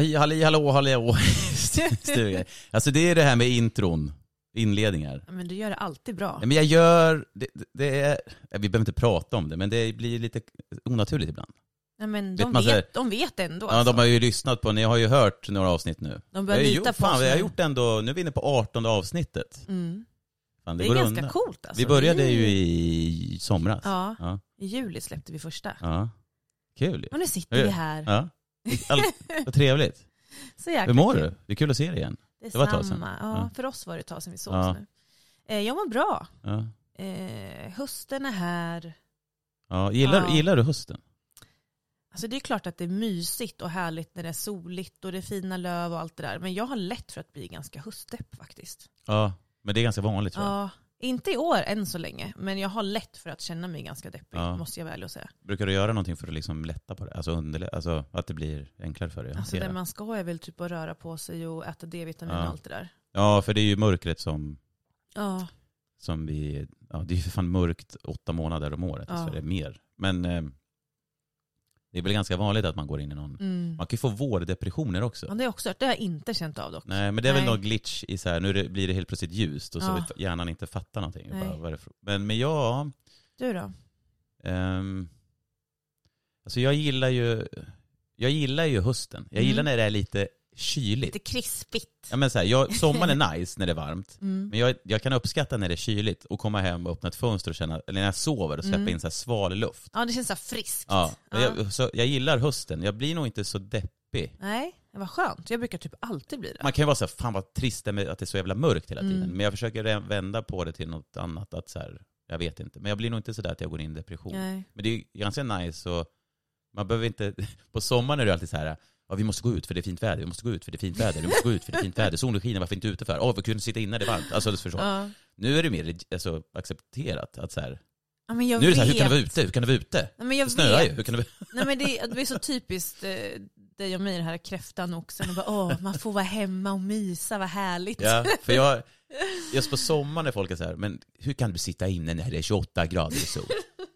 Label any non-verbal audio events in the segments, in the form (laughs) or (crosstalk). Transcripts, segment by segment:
Hi- halli hallå hallå. (laughs) Stuga. alltså det är det här med intron, inledningar. Men du gör det alltid bra. Men jag gör, det, det är, vi behöver inte prata om det, men det blir lite onaturligt ibland. Ja, men Vet de, man så här- vet, de vet ändå. Ja, alltså. de har ju lyssnat på, ni har ju hört några avsnitt nu. De börjar lita på fan, oss vi har gjort ändå, nu är vi inne på 18 avsnittet. Mm. Fan, Det är går ganska undan. coolt alltså. Vi började ju i somras. Ja, Ja. i juli släppte vi första. ja. Kul. Och nu sitter vi här. Ja. All, vad trevligt. (laughs) Så jäkla Hur mår kul. du? Det är kul att se dig igen. Det, Det var ett tag sedan. Ja, Ja. för oss var det ett tag sedan vi sågs Ja. nu. Eh, jag mår bra. Ja. Eh, hösten är här. Ja. Gillar, Ja. gillar du hösten? Alltså det är klart att det är mysigt och härligt när det är soligt och det är fina löv och allt det där. Men jag har lätt för att bli ganska höstdepp faktiskt. Ja, men det är ganska vanligt tror jag. Ja, inte i år än så länge. Men jag har lätt för att känna mig ganska deppig, Ja. måste jag väl säga. Brukar du göra någonting för att liksom lätta på det? Alltså, underlä- alltså att det blir enklare för dig Alltså det man ska är väl typ att röra på sig och äta D-vitamin Ja. och allt det där. Ja, för det är ju mörkret som, Ja, som vi... Ja, det är ju för fan mörkt åtta månader om året. Ja. Det är mer. Men eh, det är väl ganska vanligt att man går in i någon... mm. Man kan ju få vårdepressioner också. ja det, är också, det har jag inte känt av dock. Nej, men det är väl Nej. någon glitch i så här, nu blir det helt plötsligt ljust och så Ja. hjärnan inte fattar någonting. Bara, Men, men ja, Du då? ehm, alltså jag gillar ju, jag gillar ju hösten. Jag Mm. gillar när det är lite kyligt. Lite krispigt. Ja, men så här, jag, sommaren är (laughs) nice när det är varmt. Mm. Men jag, jag kan uppskatta när det är kyligt och komma hem och öppna ett fönster och känna, eller när jag sover och släppa Mm. in så här sval luft. Ja, det känns så friskt. Ja, Ja. Jag, så jag gillar hösten. Jag blir nog inte så deppig. Nej, det var skönt. Jag brukar typ alltid bli det. Man kan ju vara så här, fan vad trist det med att det är så jävla mörkt hela tiden. Mm. Men jag försöker vända på det till något annat. Att så här, jag vet inte. Men jag blir nog inte sådär att jag går in i depression. Nej. Men det är ganska nice och man behöver inte, (laughs) på sommaren är det alltid så här, ja, vi måste gå ut för det är fint väder, vi måste gå ut för det är fint väder, vi måste gå ut för det är fint väder, solen skiner, varför inte ute för? Åh, vi kunde sitta inne, det är varmt. Alltså, du förstår. Ja. Nu är det mer alltså, accepterat att så här, Ja, nu är det så här, hur kan du vara ute? Hur kan du vara ute? Jag Det snöar vet. ju, hur kan du Nej, men det, det är så typiskt eh, dig och mig, den här kräftan oxen. Och bara, åh, man får vara hemma och mysa, vad härligt. Ja, för jag, just på sommaren när folk är så här, men hur kan du sitta inne när det är 28 grader i sol?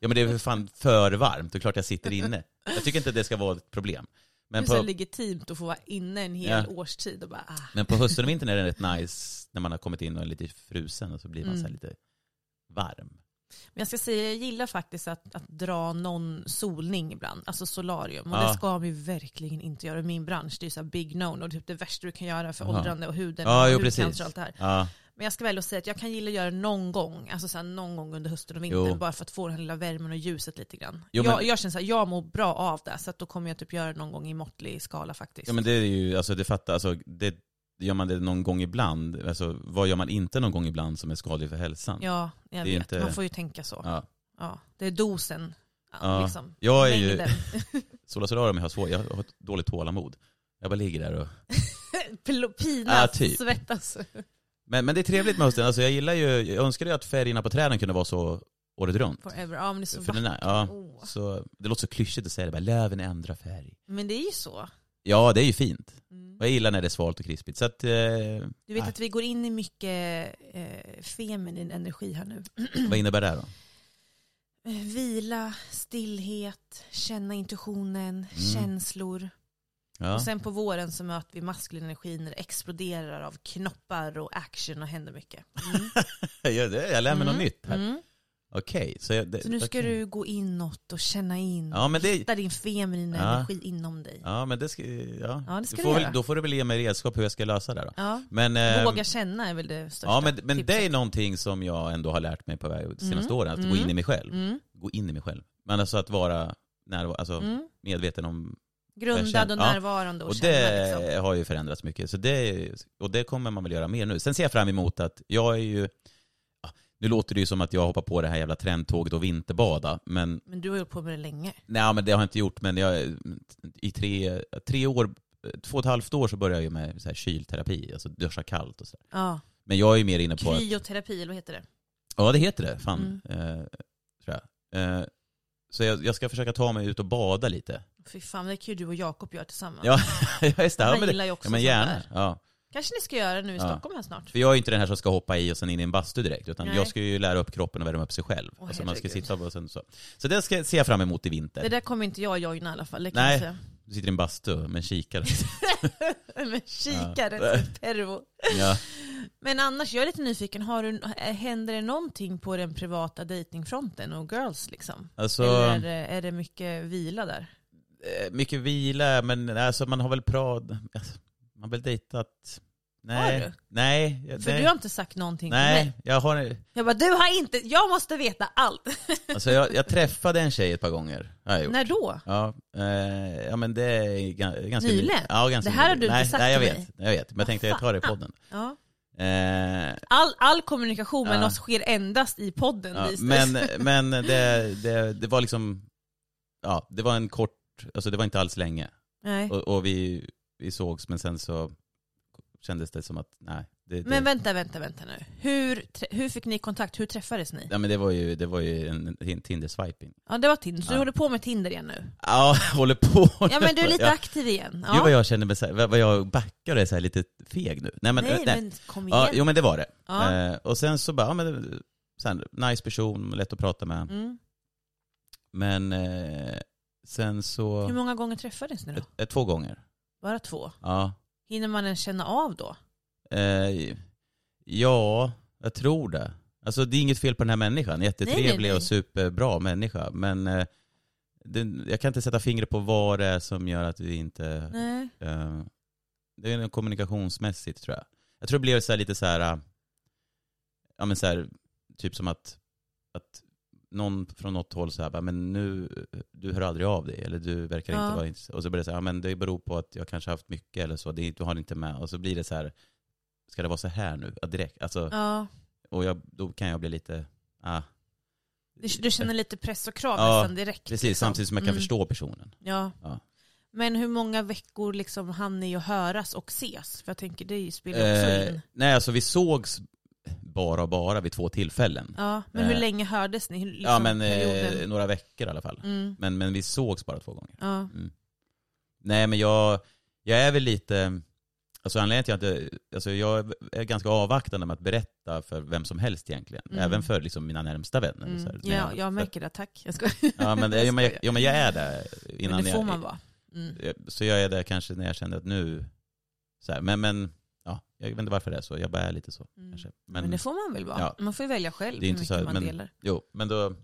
Ja men det är för fan för varmt, det är klart jag sitter inne. Jag tycker inte det ska vara ett problem. Men det är så på, legitimt att få vara inne en hel Ja. årstid och bara, ah. men på hösten och vintern är det rätt nice när man har kommit in och är lite frusen och så blir man Mm. så lite varm. Men jag ska säga, jag gillar faktiskt att, att dra någon solning ibland, alltså solarium. Och Ja. det ska vi verkligen inte göra i min bransch. Det är så här big no, och typ det värsta du kan göra för Jaha. åldrande och huden Ja, och jo, hudcancer och allt det här. Ja, Men jag ska väl säga att jag kan gilla att göra det någon gång, alltså så här, någon gång under hösten och vintern, Jo. bara för att få den här lilla värmen och ljuset lite grann. Jo, men- jag, jag känner så här, jag mår bra av det, så att då kommer jag typ göra det någon gång i måttlig skala faktiskt. ja men det är ju, alltså det fattar, alltså det, gör man det någon gång ibland, alltså vad gör man inte någon gång ibland som är skadlig för hälsan? Ja, jag vet. inte- Man får ju tänka så. Ja. Ja. det är dosen. Ja, Ja. Liksom. Jag är ju- (laughs) (laughs) solarium, jag har, svår, jag har dåligt tålamod. Jag bara ligger där och (laughs) Pinas, Ja, typ. svettas. Men, men det är trevligt med hösten. Alltså jag gillar ju, jag önskar ju att färgerna på träden kunde vara så året runt. Forever. Ja men det är så För den är, ja, Åh. så, det låter så klyschigt att säga det, bara, löven ändrar färg. Men det är ju så. Ja, det är ju fint. Mm. Och jag gillar när det är svalt och krispigt. Så att, eh, Du vet ah, att vi går in i mycket eh, feminin energi här nu. vad innebär det då? Eh, Vila, stillhet, känna intuitionen, Mm. känslor. Ja. Och sen på våren så möter vi maskulin energi när det exploderar av knoppar och action och händer mycket. Mm. (laughs) jag, jag lär mig något Mm. nytt här. Mm. Okej, så, jag, det, Så nu ska okej. du gå inåt och känna in. Ja, men det- Hitta din feminina Ja. energi inom dig. Ja, men det ska, ja. Ja, det ska du du får väl, då får du väl ge mig redskap hur jag ska lösa det då. Ja. Men, eh, Våga känna är väl det största Ja, men, men det är någonting som jag ändå har lärt mig på väg de senaste Mm. åren, att gå Mm. in i mig själv. Mm. Gå in i mig själv. Men alltså att vara närvar- alltså, Mm. medveten om Grundad och närvarande och, Och det liksom. har ju förändrats mycket. Så det, och det kommer man väl göra mer nu. Sen ser jag fram emot att jag är ju... Nu låter det ju som att jag hoppar på det här jävla trendtåget och vinterbada. Men, Men du har gjort på med det länge. nej, men det har jag inte gjort. Men jag, i tre, tre år, två och ett halvt år så började jag med så här kylterapi. Alltså duscha kallt och så. Ja. Men jag är ju mer inne på... Kryoterapi, eller vad heter det? ja, det heter det. Fan. Mm. Eh, tror jag. Eh, så jag, jag ska försöka ta mig ut och bada lite. Fy fan, det kan ju du och Jakob göra tillsammans. Ja, (laughs) just det. Ja, Han men, gillar ju också ja, men gärna. Ja. Kanske ni ska göra nu i Ja. Stockholm här snart. För jag är ju inte den här som ska hoppa i och sen in i en bastu direkt. Utan Nej. jag ska ju lära upp kroppen och värma upp sig själv. Åh, alltså man ska sitta och sen så. Så det ska, ser jag fram emot i vinter. Det där kommer inte jag joina i alla fall, det kan Nej. jag säga. Du sitter i en bastu med en kikare. (laughs) Med kikare, Ja. ja. pervo. ja. Men annars, jag är lite nyfiken, har du, händer det någonting på den privata datingfronten och girls liksom? Alltså, Eller är det, är det mycket vila där? eh, mycket vila, men alltså man har väl bra... Alltså, man har väl dejtat... Nej. Har du? Nej. jag- För nej. du har inte sagt någonting till Nej, mig. jag har... Jag bara, du har inte, jag måste veta allt. (laughs) Alltså jag, jag träffade en tjej ett par gånger. När då? Ja, eh, ja men det är ga- ganska Nyligen? ny- Ja, ganska Det här har du inte nej, sagt Nej, jag till vet. mig. Jag vet. Men jag tänkte jag tar det i podden. Ja. Eh, All, all kommunikation mellan Ja. oss sker endast i podden. ja, men (laughs) men det, det, det var liksom, ja, det var en kort, alltså det var inte alls länge. Nej. Och, och vi, vi sågs, men sen så kändes det som att, nej. Det, det, Men vänta, vänta, vänta nu. Hur, hur fick ni kontakt? Hur träffades ni? Ja men det var ju, det var ju en, Tinder-swiping. Ja, det var Tinder. Så du Ja. håller på med Tinder igen nu? Ja, håller på. Ja, men du är lite ja. aktiv igen. Ja. Gud vad jag känner mig så här, vad jag backar och är så här lite feg nu. Nej men, nej, eh, nej. men kom igen. Ja, jo men det var det. Ja. Eh, och sen så bara, ja, men, sen, nice person, lätt att prata med. Mm. Men eh, sen så, Hur många gånger träffades ni då? ett, ett, två gånger. Bara två? Ja. Hinner man ens känna av då? Eh, ja, jag tror det. Alltså det är inget fel på den här människan, jättetrevlig Nej, nej, nej. och superbra människa. Men eh, det, jag kan inte sätta fingret på vad det är som gör att vi inte... Nej. Eh, det är kommunikationsmässigt tror jag. Jag tror det blev så här lite så här, äh, ja men så här, typ som att, att någon från något håll så här, men nu, du hör aldrig av dig, eller du verkar Ja. inte vara intresserad. Och så börjar det säga, ja men det beror på att jag kanske haft mycket eller så, det, du har inte med. Och så blir det så här, ska det vara så här nu? Ja, direkt. Alltså, Ja. och jag, då kan jag bli lite, ah, Du, du känner lite press och krav Ja, nästan direkt? precis, liksom. samtidigt som jag kan Mm. förstå personen. Ja. Ja. Men hur många veckor liksom hann ni att höras och ses? För jag tänker det spelar också Eh, in. nej, alltså vi sågs bara och bara vid två tillfällen. Ja, men hur eh, länge hördes ni? Liksom, ja men eh, några veckor i alla fall. Mm. Men, men vi sågs bara två gånger. Ja. Nej men jag, jag är väl lite, alltså anledningen till att jag inte, alltså jag är ganska avvaktande med att berätta för vem som helst egentligen. Mm. Även för liksom mina närmsta vänner. Mm. Här, Ja, jag för- märker det, tack. Jag ska... Ja men, det, ja, men, jag, ja men jag är där innan men det får jag, man vara. Mm. Så jag är där kanske när jag känner att nu, så här, men, men ja, jag vet inte varför det är så, jag bara är lite så Mm. kanske. Men, Men, det får man väl vara. Ja. Man får ju välja själv Det är hur inte mycket så man men- delar. jo, men då,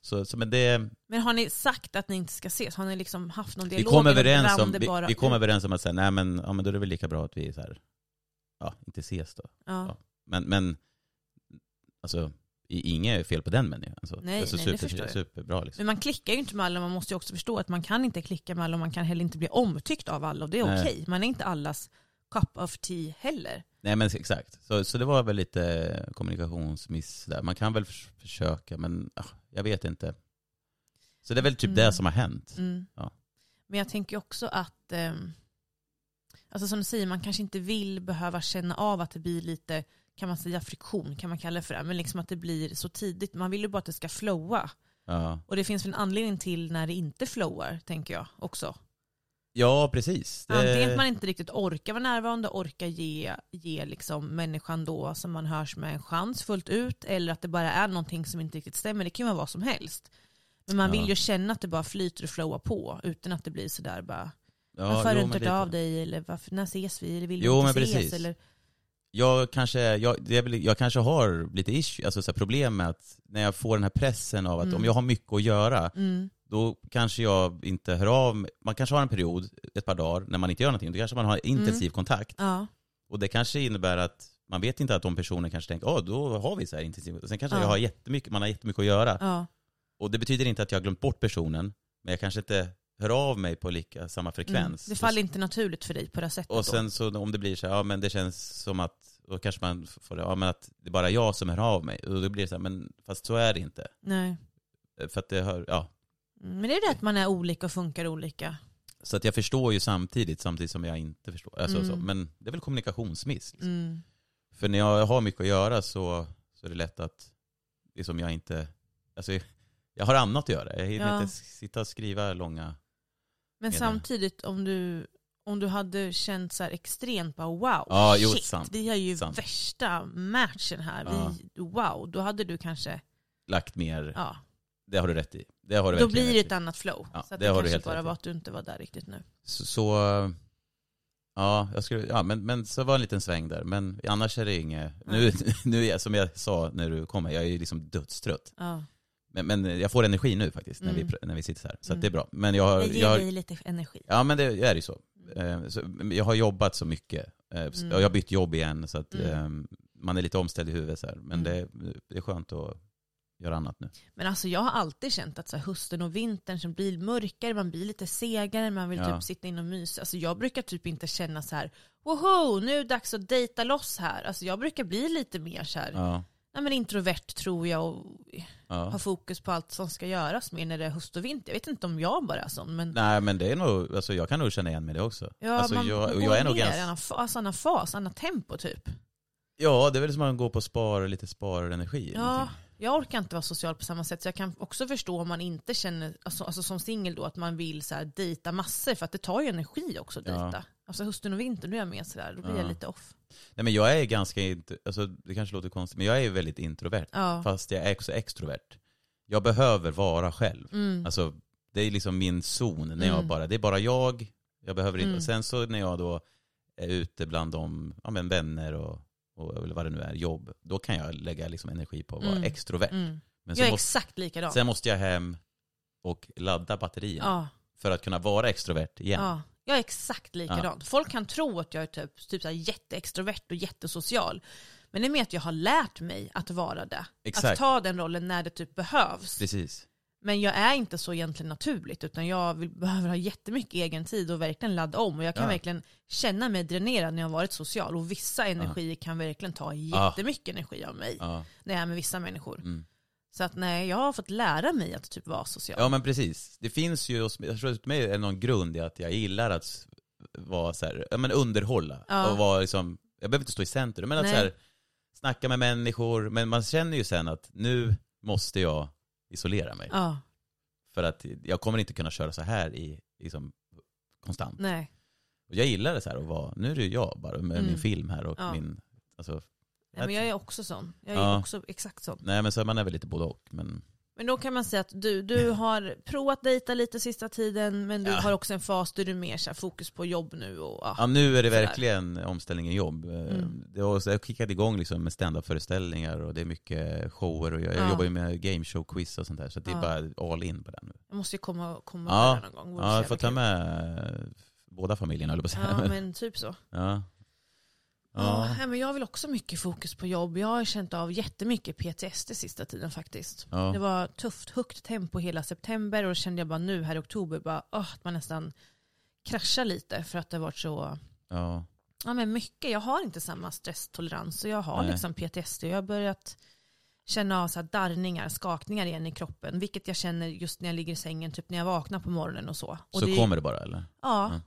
så, så men det, Men har ni sagt att ni inte ska ses? Har ni liksom haft någon vi dialog? kom eller överens om, det vi, bara vi kom överens om att säga, nej men, ja, men då är det väl lika bra att vi så här, ja, inte ses då. Ja. Ja. Men, men alltså, inget är fel på den människan. Alltså, Nej, alltså, nej, det super, förstår jag. superbra liksom. Men man klickar ju inte med alla, man måste ju också förstå att man kan inte klicka med alla och man kan heller inte bli omtyckt av alla och det är okej. Man är inte allas cup of tea heller. Nej men exakt. Så, så det var väl lite kommunikationsmiss där. Man kan väl förs- försöka men ah, jag vet inte. Så det är väl typ Mm. det som har hänt. Mm. Ja. Men jag tänker också att, ehm, alltså som du säger, man kanske inte vill behöva känna av att det blir lite kan man säga friktion, kan man kalla det för det, men liksom att det blir så tidigt. Man vill ju bara att det ska flowa. Ja, Och det finns väl en anledning till när det inte flowar, tänker jag också. Ja precis. Antingen att man inte riktigt orkar vara närvarande, orkar ge, ge liksom människan då som man hörs med en chans fullt ut, eller att det bara är någonting som inte riktigt stämmer. Det kan ju vara vad som helst. Men man Ja. vill ju känna att det bara flyter och flowar på, utan att det blir sådär bara, ja, varför har du inte hört av dig, eller varför, när ses vi, eller vill Jo, du inte ses? precis. Eller, Jag kanske, jag, väl, jag kanske har lite issue, alltså så problem med att när jag får den här pressen av att Mm. om jag har mycket att göra, mm, då kanske jag inte hör av mig. Man kanske har en period, ett par dagar, när man inte gör någonting. Då kanske man har intensiv Mm. kontakt. ja, Och det kanske innebär att man vet inte att de personerna kanske tänker, åh då har vi så här intensiv. Sen kanske Ja. jag har jättemycket, man har jättemycket att göra. ja, Och det betyder inte att jag har glömt bort personen, men jag kanske inte hör av mig på lika, samma mm. frekvens. Det faller inte naturligt för dig på det sättet Och då. sen så om det blir så här, ja men det känns som att, då kanske man får det, ja men att det är bara jag som hör av mig. Och då blir det så här, men fast så är det inte. Nej. För att det hör, ja. Mm, Men det är det att man är olika och funkar olika. Så att jag förstår ju samtidigt, samtidigt som jag inte förstår. Alltså, Mm. så, men det är väl kommunikationsmiss. Liksom. Mm. För när jag har mycket att göra så, så är det lätt att, liksom jag inte, alltså jag har annat att göra. Jag hinner Ja. inte sitta och skriva långa, Men samtidigt om du, om du hade känt så extremt bara wow, Ja, jo, shit, sant. vi har ju Sant. värsta matchen här. Ja. Vi, wow, då hade du kanske, lagt mer, ja, det har du rätt i. Det har du då blir det ett i. annat flow. Ja, så det det, har du kanske helt bara var att du inte var där riktigt nu. Så, så ja, jag skulle, ja men, men så var en liten sväng där. Men annars är det inget, nu, (laughs) nu är jag, som jag sa när du kom här, jag är liksom dödstrött. Ja. Men, men jag får energi nu faktiskt när, Mm. vi, när vi sitter här. Så Mm. det är bra. Men jag, har- Jag ger jag, dig lite energi. Ja men det är ju så. Eh, så. Jag har jobbat så mycket. Eh, Mm. Jag har bytt jobb igen så att Mm. eh, man är lite omställd i huvudet så här. Men Mm. det, det är skönt att göra annat nu. Men alltså jag har alltid känt att så här, hösten och vintern som blir mörkare, man blir lite segare, man vill Ja. typ sitta in och mysa. Alltså jag brukar typ inte känna så här, woho, nu är det dags att dejta loss här. Alltså jag brukar bli lite mer så här, Ja. Nej men introvert tror jag och Ja. ha fokus på allt som ska göras mer när det är höst och vinter. Jag vet inte om jag bara är sån, men Nej men det är nog, alltså jag kan nog känna igen mig det också. ja, alltså, man, jag, går jag är ner nog i ganska, annan, fa- alltså annan fas, annat tempo typ. Ja det är väl som att man går på spar, lite sparenergi. Ja, någonting. Jag orkar inte vara social på samma sätt, så jag kan också förstå om man inte känner, alltså, alltså som singel då, att man vill så här, dejta massor, för att det tar ju energi också att Ja. dejta. Alltså hösten och vintern, då är jag med sådär, då blir jag Ja. lite off. Nej men jag är ganska, alltså det kanske låter konstigt, men jag är ju väldigt introvert. Ja. Fast jag är också extrovert. Jag behöver vara själv. Mm. Alltså det är liksom min zon när jag Mm. bara, det är bara jag, jag behöver inte, Mm. och sen så när jag då är ute bland de, ja men vänner och, och eller vad det nu är, jobb, då kan jag lägga liksom energi på att vara Mm. extrovert. Mm. Men Jag är måste, exakt likadan. sen måste jag hem och ladda batterierna Ja, för att kunna vara extrovert igen. ja. Jag är exakt likadan. Folk kan tro att jag är typ, typ så här jätteextrovert och jättesocial. Men det är mer att jag har lärt mig att vara det. Att Exakt. ta den rollen när det typ behövs. Precis. Men jag är inte så egentligen naturligt utan jag vill, behöver ha jättemycket egen tid och verkligen ladda om. Och jag kan Ja. verkligen känna mig dränerad när jag har varit social. Och vissa energier kan verkligen ta jättemycket energi av mig Ja. när jag är med vissa människor. Mm. Så att nej, jag har fått lära mig att typ vara social. Ja men precis. Det finns ju, jag tror att mig är någon grund i att jag gillar att vara så här, ja men underhålla. Ja. Och vara liksom, jag behöver inte stå i centrum, men att så här, snacka med människor. Men man känner ju sen att nu måste jag isolera mig. Ja, För att jag kommer inte kunna köra så här i, liksom, konstant. nej. Och jag gillar det så här att vara, nu är det ju jag bara med Mm. min film här och Ja. min, alltså, nej men jag är också sån. Jag är Ja. också exakt sån. nej men så man är väl lite både och. Men Men då kan man säga att du, du har provat dejta lite sista tiden men du Ja. har också en fas där du är mer så fokus på jobb nu och ja. Ja nu är det verkligen omställning i jobb. Eh, Mm. Det har, så jag kickade igång liksom med stand-up-föreställningar och det är mycket shower och jag, jag Ja. jobbar ju med gameshow-quiz och sånt där så det är Ja. bara all in på den nu. Jag måste ju komma, komma Ja. där någon gång. Ja, jag får ta med båda familjerna eller på. Ja (laughs) men typ så. Ja. Ja. Ja. men jag vill också mycket fokus på jobb. Jag har känt av jättemycket PTSD sista tiden faktiskt. Ja. Det var tufft, högt tempo hela september och då kände jag bara nu här i oktober bara, åh, att man nästan kraschar lite för att det har varit så Ja. ja, men mycket. Jag har inte samma stresstolerans och jag har Nej. liksom PTSD. Jag har börjat känna av så darrningar, skakningar igen i kroppen. Vilket jag känner just när jag ligger i sängen, typ när jag vaknar på morgonen och så. Och Så det, kommer det bara eller? Ja. Mm.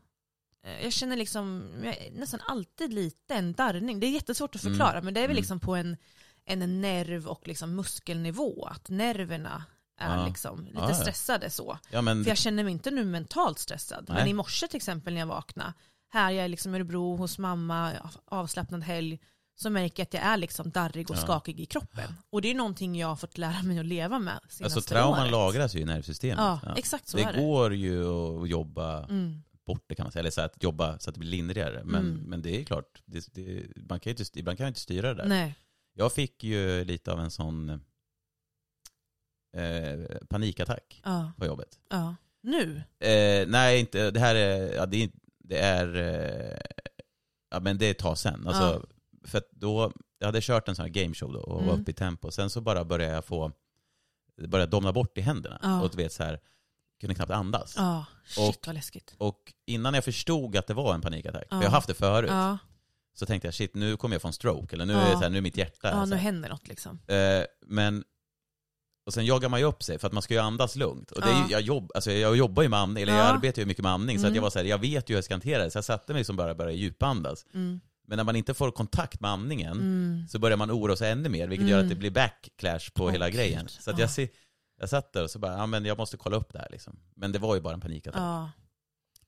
Eh, jag känner liksom, jag nästan alltid lite en darrning. Det är jättesvårt att Mm. förklara men det är väl Mm. liksom på en, en nerv och liksom muskelnivå. Att nerverna är Ja. liksom lite Ja, stressade så. Ja, men, För jag känner mig inte nu mentalt stressad. Men Nej. i morse till exempel när jag vaknade, här jag är liksom i Örebro hos mamma, avslappnad helg, så märker jag att jag är liksom darrig och skakig i kroppen. Och det är någonting jag har fått lära mig att leva med senaste alltså trauman året. lagras ju i nervsystemet. Ja, exakt så det är det. går ju att jobba Mm. Bort det kan man säga, eller så att jobba så att det blir lindrigare. Men, Mm. men det är klart, det, det, man kan inte, ibland kan man inte styra det där. Nej. Jag fick ju lite av en sån eh, panikattack Ja. på jobbet. ja. Nu? Eh, nej, inte, det här är, ja, det är, det är eh, ja men det är ett tag sen. Alltså, För att då, jag hade kört en sån här gameshow då och var Mm. uppe i tempo. Sen så bara började jag få, det började domna bort i händerna. Ja. Och du vet så här, kunde knappt andas. Ja. Shit Och- vad läskigt. Och innan jag förstod att det var en panikattack, Ja. för jag har haft det förut, Ja. så tänkte jag shit nu kommer jag få en stroke, eller nu, är, det så här, nu är mitt hjärta ja, så nu händer något liksom. Eh, men, och sen jagar man ju upp sig för att man ska ju andas lugnt. Och det är, jag, jobb, alltså jag jobbar ju med andning, eller Ja. jag arbetar ju mycket med andning, så att Mm. jag var så här, jag vet ju hur jag ska hantera det. Så jag satte mig som bara började djupandas. Mm. Men när man inte får kontakt med andningen Mm. så börjar man oroa sig ännu mer, vilket Mm. gör att det blir backlash på hela grejen. Så jag, ser, jag satt där och så bara, ja men jag måste kolla upp det här liksom. Men det var ju bara en panikattack. Ja.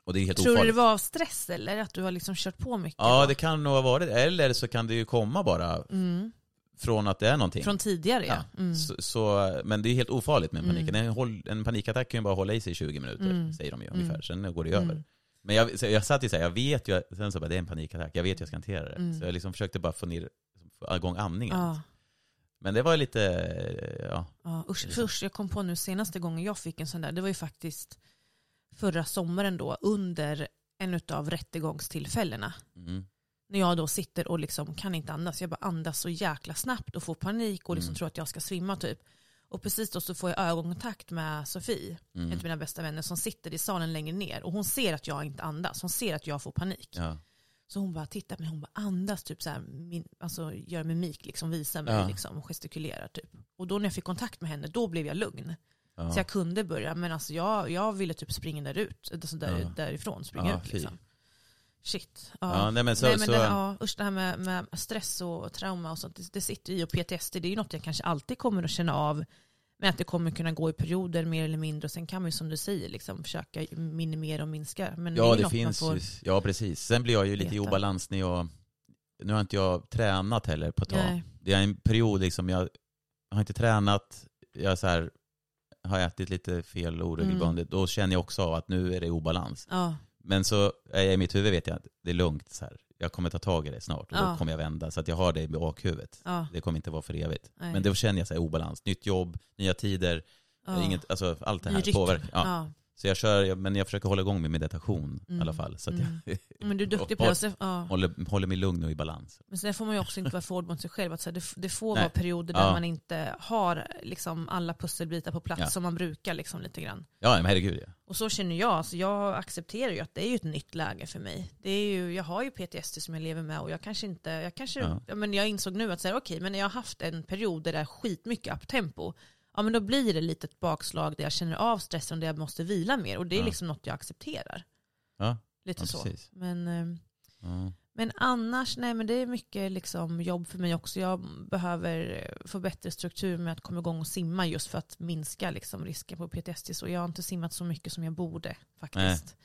Och det är helt Tror du det ofarligt. var av stress eller att du har liksom kört på mycket? Ja, då? det kan nog ha varit Eller så kan det ju komma bara Mm. från att det är någonting. Från tidigare ja. Ja, Mm. Så, så, men det är helt ofarligt med en panik. Mm. En, panikattack kan ju bara hålla i sig i 20 minuter, Mm. säger de ju Mm. ungefär. Sen går det ju Mm. över. Men jag, så jag satt ju såhär, jag vet ju, sen så bara, det är en panikattack, jag vet ju jag ska hantera det. Så jag liksom försökte bara få ner, få igång andningen. Ja. Men det var lite, ja. Ja, usch, Liksom. usch, jag kom på nu senaste gången jag fick en sån där, det var ju faktiskt förra sommaren då under en av rättegångstillfällena. Mm. När jag då sitter och liksom kan inte andas, jag bara andas så jäkla snabbt och får panik och liksom Mm. tror att jag ska svimma typ. Och precis då så får jag ögonkontakt med Sofie, Mm. en av mina bästa vänner som sitter i salen längre ner och hon ser att jag inte andas, hon ser att jag får panik. Ja. Så hon bara tittar mig, hon bara andas, typ så här, min, alltså gör mimik, liksom, visar mig Ja. liksom, gestikulerar typ. Och då när jag fick kontakt med henne, då blev jag lugn. Ja. Så jag kunde börja, men alltså jag, jag ville typ springa där ut, alltså där, Ja. därifrån, springa Ja, ut liksom. Shit. Ja, nej men så, Nej, men så det, ja, usch, det här med, med stress och trauma och sånt, det, det sitter i och PTSD, det är ju något jag kanske alltid kommer att känna av. Men att det kommer kunna gå i perioder mer eller mindre och sen kan man ju som du säger liksom försöka minimera och minska. Men ja det något finns ju, ja precis. Sen blir jag ju lite i veta. obalans när jag, nu har inte jag tränat heller på ett tag. Nej. Det är en period liksom, jag har inte tränat, jag så här, har ätit lite fel oregelbundet, då känner jag också av att nu är det obalans. Ja, Men så är jag i mitt huvud vet jag att det är lugnt, så här. Jag kommer ta tag i det snart och Ja. då kommer jag vända. Så att jag har det i bakhuvudet. ja, Det kommer inte vara för evigt. nej. Men då känner jag så här, obalans. Nytt jobb, nya tider, ja. inget, alltså, allt det här påverkar. Så jag kör, men jag försöker hålla igång med meditation i Mm. alla fall. Så Mm. jag (laughs) Men du är duktig på det. Så, ja. håller, håller mig lugn och i balans. Men sen får man ju också inte vara för hård mot sig själv. Att så här, det, det får Nej. vara perioder där Ja. man inte har liksom, alla pusselbitar på plats Ja. som man brukar liksom, lite grann. Ja, men herregud ja. Och så känner jag. Alltså jag accepterar ju att det är ju ett nytt läge för mig. Det är ju, jag har ju PTSD som jag lever med och jag kanske inte, jag kanske, Ja. men jag insåg nu att säga okej, men när jag har haft en period där det är skitmycket uptempo, ja men då blir det lite ett bakslag där jag känner av stressen och där jag måste vila mer. Och det är Ja. liksom något jag accepterar. Ja, Lite Ja, så. precis. Men, ja. men annars, nej men det är mycket liksom jobb för mig också. Jag behöver eh, få bättre struktur med att komma igång och simma just för att minska liksom risken på PTSD. Så jag har inte simmat så mycket som jag borde faktiskt.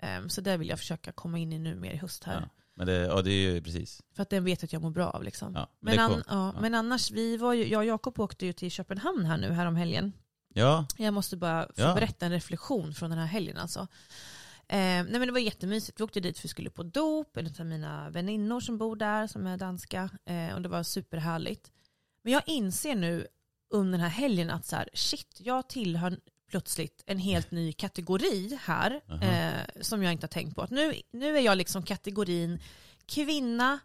Ehm, så där vill jag försöka komma in i nu mer i höst här. ja. Men det, ja, det är ju precis. För att den vet att jag mår bra av liksom. Ja, men, det an, ja, men annars, vi var ju, jag och Jakob åkte ju till Köpenhamn här nu, här om helgen. Ja, Jag måste bara få berätta en reflektion från den här helgen alltså. Eh, nej men det var jättemysigt. Vi åkte dit för vi skulle på dop, en av mina väninnor som bor där som är danska. Eh, och det var superhärligt. Men jag inser nu under den här helgen att så här, shit, jag tillhör plötsligt en helt ny kategori här Aha. eh, som jag inte har tänkt på. Att nu, nu är jag liksom kategorin kvinna,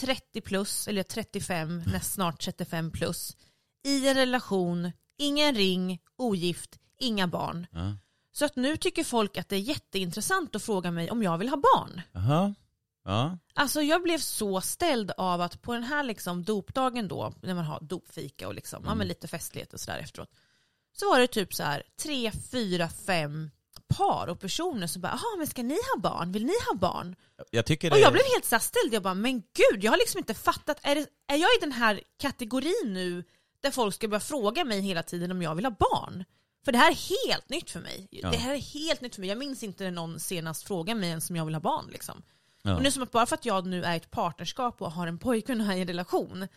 30 plus, eller 35, näst snart 35 plus, i en relation, ingen ring, ogift, inga barn. ja. Så att nu tycker folk att det är jätteintressant att fråga mig om jag vill ha barn. Aha. Ja. Alltså jag blev så ställd av att på den här liksom dopdagen då, när man har dopfika och liksom, ja, Mm. men lite festlighet och sådär efteråt, så var det typ så här tre, fyra, fem par och personer som bara “Jaha, men ska ni ha barn? Vill ni ha barn?” Jag tycker det... Och jag blev helt så ställd, jag bara “Men gud, jag har liksom inte fattat, är, det, är jag i den här kategorin nu där folk ska börja fråga mig hela tiden om jag vill ha barn?” För det här är helt nytt för mig. Ja. Det här är helt nytt för mig. Jag minns inte när någon senast frågade mig ens om jag vill ha barn. Liksom. Ja. Och är som att bara för att jag nu är i ett partnerskap och har en pojkvän och är i en relation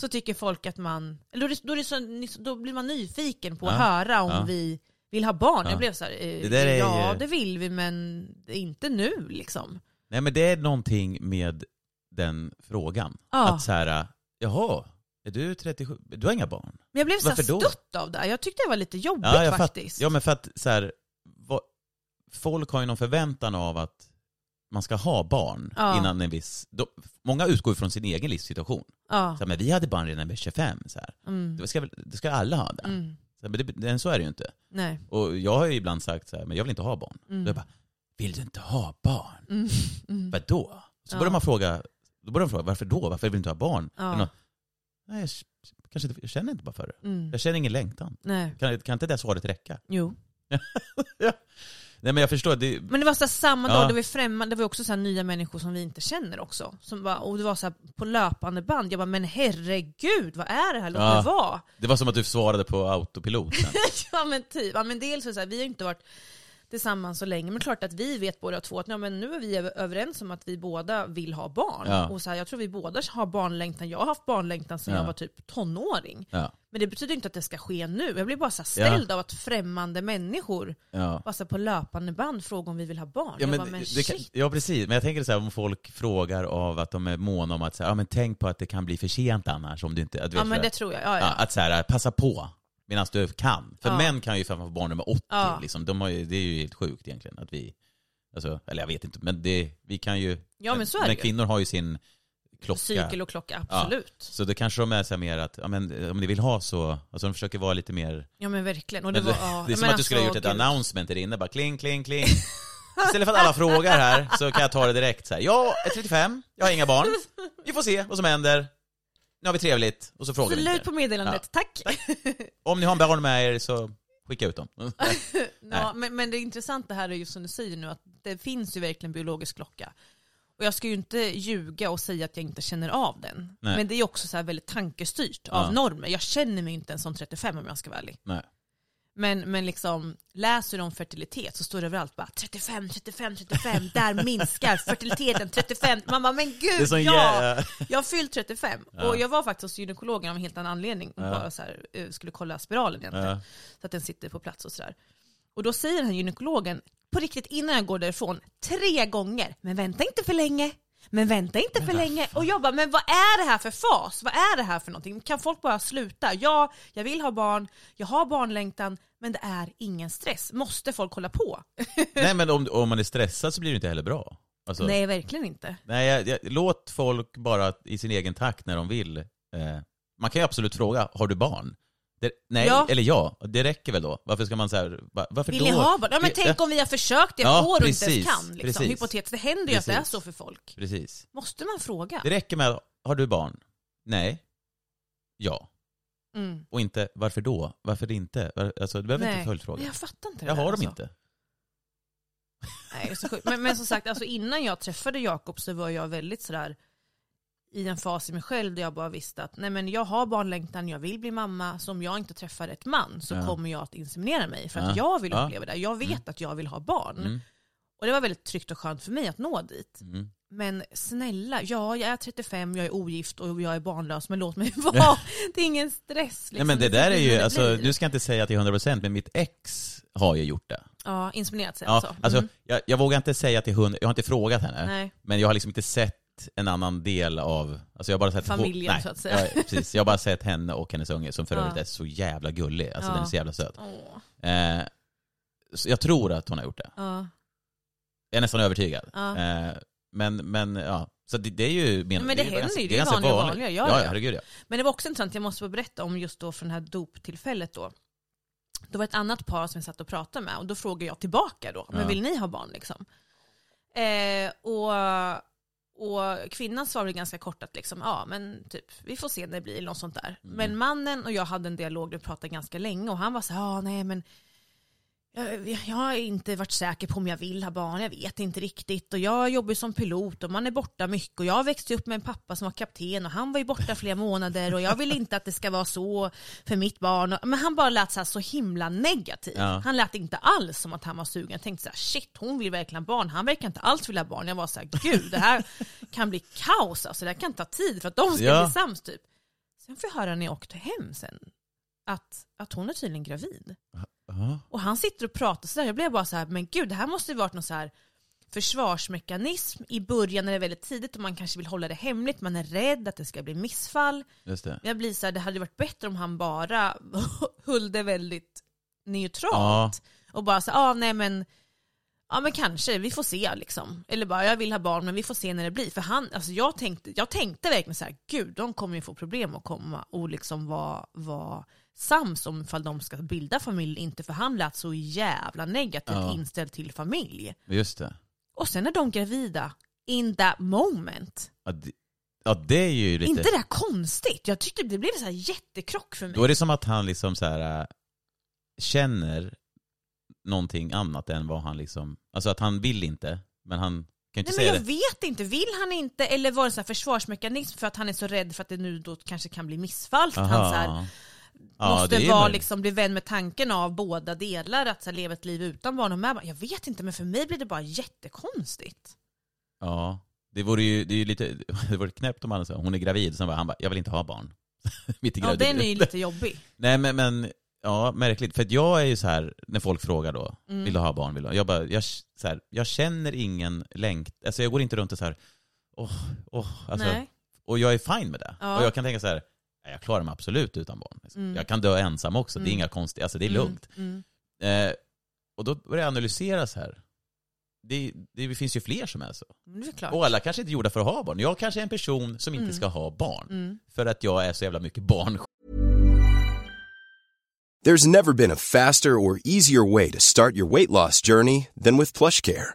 så tycker folk att man, då, då, så, då blir man nyfiken på att Ja. höra om Ja. vi vill ha barn. Ja. Jag blev så här, eh, Det ja ju- det vill vi men inte nu liksom. Nej men det är någonting med den frågan. Att så här, jaha, är du 37? Du har inga barn? Men jag blev så här Varför då? stött av det. Jag tyckte det var lite jobbigt jag fatt, faktiskt. ja men för att så här, vad, folk har ju någon förväntan av att man ska ha barn Ja. innan en viss... Då, många utgår från sin egen livssituation. ja. Så här, men vi hade barn redan när vi var 25. Så här. Mm. Det, ska, det ska alla ha det. Mm. Så, här, men det, det. Så är det ju inte. Nej. Och jag har ju ibland sagt så här, men jag vill inte ha barn. Mm. Då jag bara, vill du inte ha barn? Mm. Mm. Vadå? Så Ja. börjar man fråga, då börjar man fråga, varför då? Varför vill du inte ha barn? Ja. Något, Nej, jag, kanske inte, jag känner inte bara för det. Mm. Jag känner ingen längtan. Nej. Kan, kan inte det svaret räcka? Jo. (laughs) Nej men jag förstår, det, Men det var så här, samma Ja. dag, det var främmande, det var också så här nya människor som vi inte känner också. Som bara, och det var så här på löpande band, jag bara men herregud vad är det här? Låt Ja. mig vara. det var som att du svarade på autopilot. (laughs) ja men typ, ja, men dels så här, vi har inte varit tillsammans så länge, men klart att vi vet båda två att ja, men nu är vi över- överens om att vi båda vill ha barn. Ja. Och så här, jag tror vi båda har barnlängtan, jag har haft barnlängtan sedan Ja. jag var typ tonåring. Ja, Men det betyder inte att det ska ske nu. Jag blir bara så ställd av att främmande människor ja. bara på löpande band frågar om vi vill ha barn. Ja, men, bara, men det kan, ja precis, men jag tänker så här om folk frågar av att de är måna om att så här, ja, men tänk på att det kan bli för sent annars om du inte... Att, Ja men det tror jag. Ja, ja, ja. att så här, passa på medan du kan. För Ja. män kan ju fan få barn nummer 80 Ja. liksom. De har ju, det är ju helt sjukt egentligen att vi, alltså, eller jag vet inte, men det, vi kan ju... Ja, men men kvinnor har ju sin klocka. Cykel och klocka, absolut. Så det kanske de är så mer att, ja, men, om ni vill ha så, alltså de försöker vara lite mer Ja men verkligen. Och det, Men var, det, ja, är som men att du skulle ha gjort alltså, ett gud. announcement där inne, bara kling, kling, kling. Istället för att alla (laughs) frågar här så kan jag ta det direkt så här. Jag är 35, jag har inga barn. Vi får se vad som händer. Nu har vi trevligt och så frågar vi Slut inte. på meddelandet, tack. (laughs) Om ni har en barn med er så skicka ut dem. (laughs) ja, men, men det intressanta här är just som du säger nu, att det finns ju verkligen biologisk klocka. Och jag ska ju inte ljuga och säga att jag inte känner av den. Nej. Men det är också så här väldigt tankestyrt Ja. av normer. Jag känner mig inte ens som 35 om jag ska vara ärlig. Nej. Men, men liksom, läser du om fertilitet så står det överallt bara 35, 35, 35, där minskar fertiliteten 35. Man bara, men gud ja! jä- Jag har fyllt 35 Ja. och jag var faktiskt hos gynekologen av en helt annan anledning. Ja. bara så här, eh, skulle kolla spiralen egentligen. Ja. Så att den sitter på plats och sådär. Och då säger den här gynekologen, på riktigt innan jag går därifrån, tre gånger, men vänta inte för länge. Men vänta inte för länge. Och jag bara, men vad är det här för fas? Vad är det här för någonting? Kan folk bara sluta? Ja, jag vill ha barn, jag har barnlängtan, men det är ingen stress. Måste folk hålla på? (laughs) Nej men om, om man är stressad så blir det inte heller bra. Alltså, Nej, verkligen inte. nej jag, jag, låt folk bara i sin egen takt när de vill. Eh, man kan ju absolut fråga, har du barn? Det, nej, Ja. eller ja, det räcker väl då? Varför ska man så här, va- varför Vill då? ni ha barn? Ja, men tänk om vi har försökt i ett Ja, år och inte ens kan. Liksom. precis. Hypotetiskt, det händer ju att det är så för folk. Precis. Måste man fråga? Det räcker med, har du barn? Nej. Ja. Mm. Och inte, varför då? Varför inte? Var- Alltså, du behöver inte Nej. följdfråga. Nej, jag fattar inte det Jag har dem alltså. inte. Nej, det är så. Men, men som sagt, alltså innan jag träffade Jakob så var jag väldigt sådär i en fas i mig själv där jag bara visste att nej men jag har barnlängtan, jag vill bli mamma, så om jag inte träffar ett man så Ja. kommer jag att inseminera mig för att Ja. jag vill uppleva det. Jag vet att jag vill ha barn. Mm. Och det var väldigt tryggt och skönt för mig att nå dit. Mm. Men snälla, ja jag är 35, jag är ogift och jag är barnlös, men låt mig (laughs) vara. Det är ingen stress. Liksom. Nej men det där är ju, alltså, nu ska jag inte säga till 100% men mitt ex har ju gjort det. Ja, inseminerat sig Ja, alltså. alltså, Mm. jag, jag vågar inte säga till 100, jag har inte frågat henne. Nej. Men jag har liksom inte sett en annan del av, alltså jag har bara sett Familjen, nej, så att säga. Jag, precis, jag har bara sett henne och hennes unge som för Ja. övrigt är så jävla gullig, alltså Ja. den är så jävla söt. Eh, så jag tror att hon har gjort det. Ja. Jag är nästan övertygad. Ja. Eh, men, men ja, så det, det är ju... Men, men det är händer ganska- ju, det är ganska vanligt. vanligare, ja, ja, ja. ja, herregud ja. Men det var också intressant, jag måste bara berätta om just då från det här doptillfället då. Det var ett annat par som jag satt och pratade med och då frågade jag tillbaka då, men Ja. vill ni ha barn liksom? Eh, och, och kvinnan svarade ganska kort att liksom, ja men typ, vi får se när det blir något sånt där. Mm. Men mannen och jag hade en dialog vi pratade ganska länge och han var så ja nej men jag, jag har inte varit säker på om jag vill ha barn, jag vet inte riktigt. Och jag jobbar som pilot och man är borta mycket. Och jag växte upp med en pappa som var kapten och han var ju borta flera månader och jag vill inte att det ska vara så för mitt barn. Men han bara lät så, så himla negativ. Ja. Han lät inte alls som att han var sugen. Jag tänkte så här, shit hon vill verkligen ha barn. Han verkar inte alls vilja ha barn. Jag var så här, gud det här kan bli kaos alltså. Det här kan ta tid för att de ska Ja. bli sams typ. Sen får jag höra när jag åkte hem sen att, att hon är tydligen gravid. Och han sitter och pratar sådär. Jag blev bara så här, men gud det här måste ju varit någon så här försvarsmekanism i början när det är väldigt tidigt och man kanske vill hålla det hemligt, man är rädd att det ska bli missfall. Just det. Jag blir så här, det hade varit bättre om han bara (laughs) höll det väldigt neutralt. Ja. Och bara så ah, nej men, ja men kanske, vi får se liksom. Eller bara, jag vill ha barn men vi får se när det blir. För han, alltså jag tänkte, jag tänkte verkligen så här, gud de kommer ju få problem att komma och liksom vara var sams om ifall de ska bilda familj inte. För han lät så jävla negativt Ja. inställd till familj. Just det. Och sen är de gravida, in that moment. Ja, det, ja, det är ju lite... inte det där konstigt? Jag tyckte det blev så här jättekrock för mig. Då är det som att han liksom så här äh, känner någonting annat än vad han liksom... Alltså att han vill inte, men han kan inte Nej, men jag det. vet inte, vill han inte eller var det en här försvarsmekanism för att han är så rädd för att det nu då kanske kan bli missfall? För han så här, Ja, måste vara, möjligt. liksom, bli vän med tanken av båda delar, att så här, leva ett liv utan barn och med barn. Jag vet inte, men för mig blir det bara jättekonstigt. Ja. Det vore ju, det är ju lite, (laughs) det vore knäppt om han sa hon är gravid, sen bara, han bara, jag vill inte ha barn. (laughs) Mitt i Ja, den är ju lite jobbig. (laughs) Nej men, men, ja märkligt. För jag är ju så här när folk frågar då, Mm. vill du ha barn? Vill ha? Jag bara, jag, så här, jag känner ingen längt, alltså jag går inte runt och så här, åh, åh, alltså, Nej. och jag är fine med det. Ja. Och jag kan tänka så här, jag klarar mig absolut utan barn. Liksom. Mm. Jag kan dö ensam också, det är Mm. inga konstigt, alltså det är Mm, lugnt. Mm. Eh, och då börjar jag analysera så här. Det, det finns ju fler som är så. Det är. Och alla kanske inte är gjorda för att ha barn. Jag kanske är en person som inte ska ha barn. Mm. För att jag är så jävla mycket barn There's never been a faster or easier way to start your weight loss journey than with PlushCare.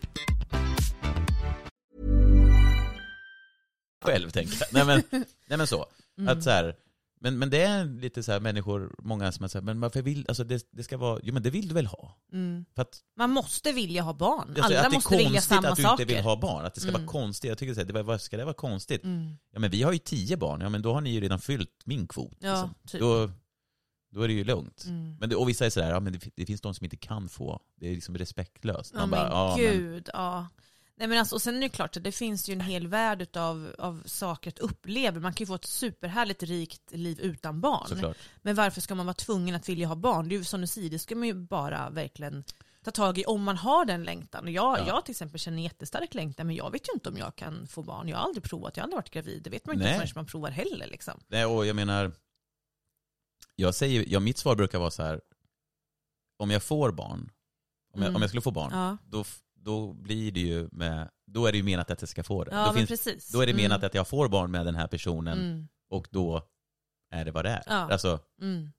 själv tänker jag. Nej men, nej, men så. Att så här, men, men det är lite så här människor, många som här, men varför vill, alltså det, det ska vara, jo men det vill du väl ha? Mm. Att, Man måste vilja ha barn. alltså, Alla att det är måste vilja konstigt samma att du saker. inte vill ha barn, att det ska Mm. vara konstigt. Jag tycker så här, det vad ska det vara konstigt? Mm. Ja men vi har ju tio barn, ja men då har ni ju redan fyllt min kvot. Ja, liksom. typ. då, då är det ju lugnt. Mm. Men det, och vissa är sådär, ja men det, det finns de som inte kan få. Det är liksom respektlöst. Ja Man men bara, ja, men, gud, ja. Nej, men alltså, och sen är det klart att det finns ju en hel värld utav, av saker att uppleva. Man kan ju få ett superhärligt rikt liv utan barn. såklart. Men varför ska man vara tvungen att vilja ha barn? Det är ju som du säger, det ska man ju bara verkligen ta tag i om man har den längtan. Och jag, Ja. jag till exempel känner jättestark längtan men jag vet ju inte om jag kan få barn. Jag har aldrig provat, jag har aldrig varit gravid. Det vet man ju inte Nej. förrän man provar heller. Liksom. Nej, och jag menar, jag säger, ja, mitt svar brukar vara så här. om jag får barn, om jag, Mm. om jag skulle få barn, Ja, då, då blir det ju med, då är det ju menat att jag ska få det. ja då, finns, precis. då är det menat mm. att jag får barn med den här personen Mm. och då är det vad det är. Ja. Alltså, Mm.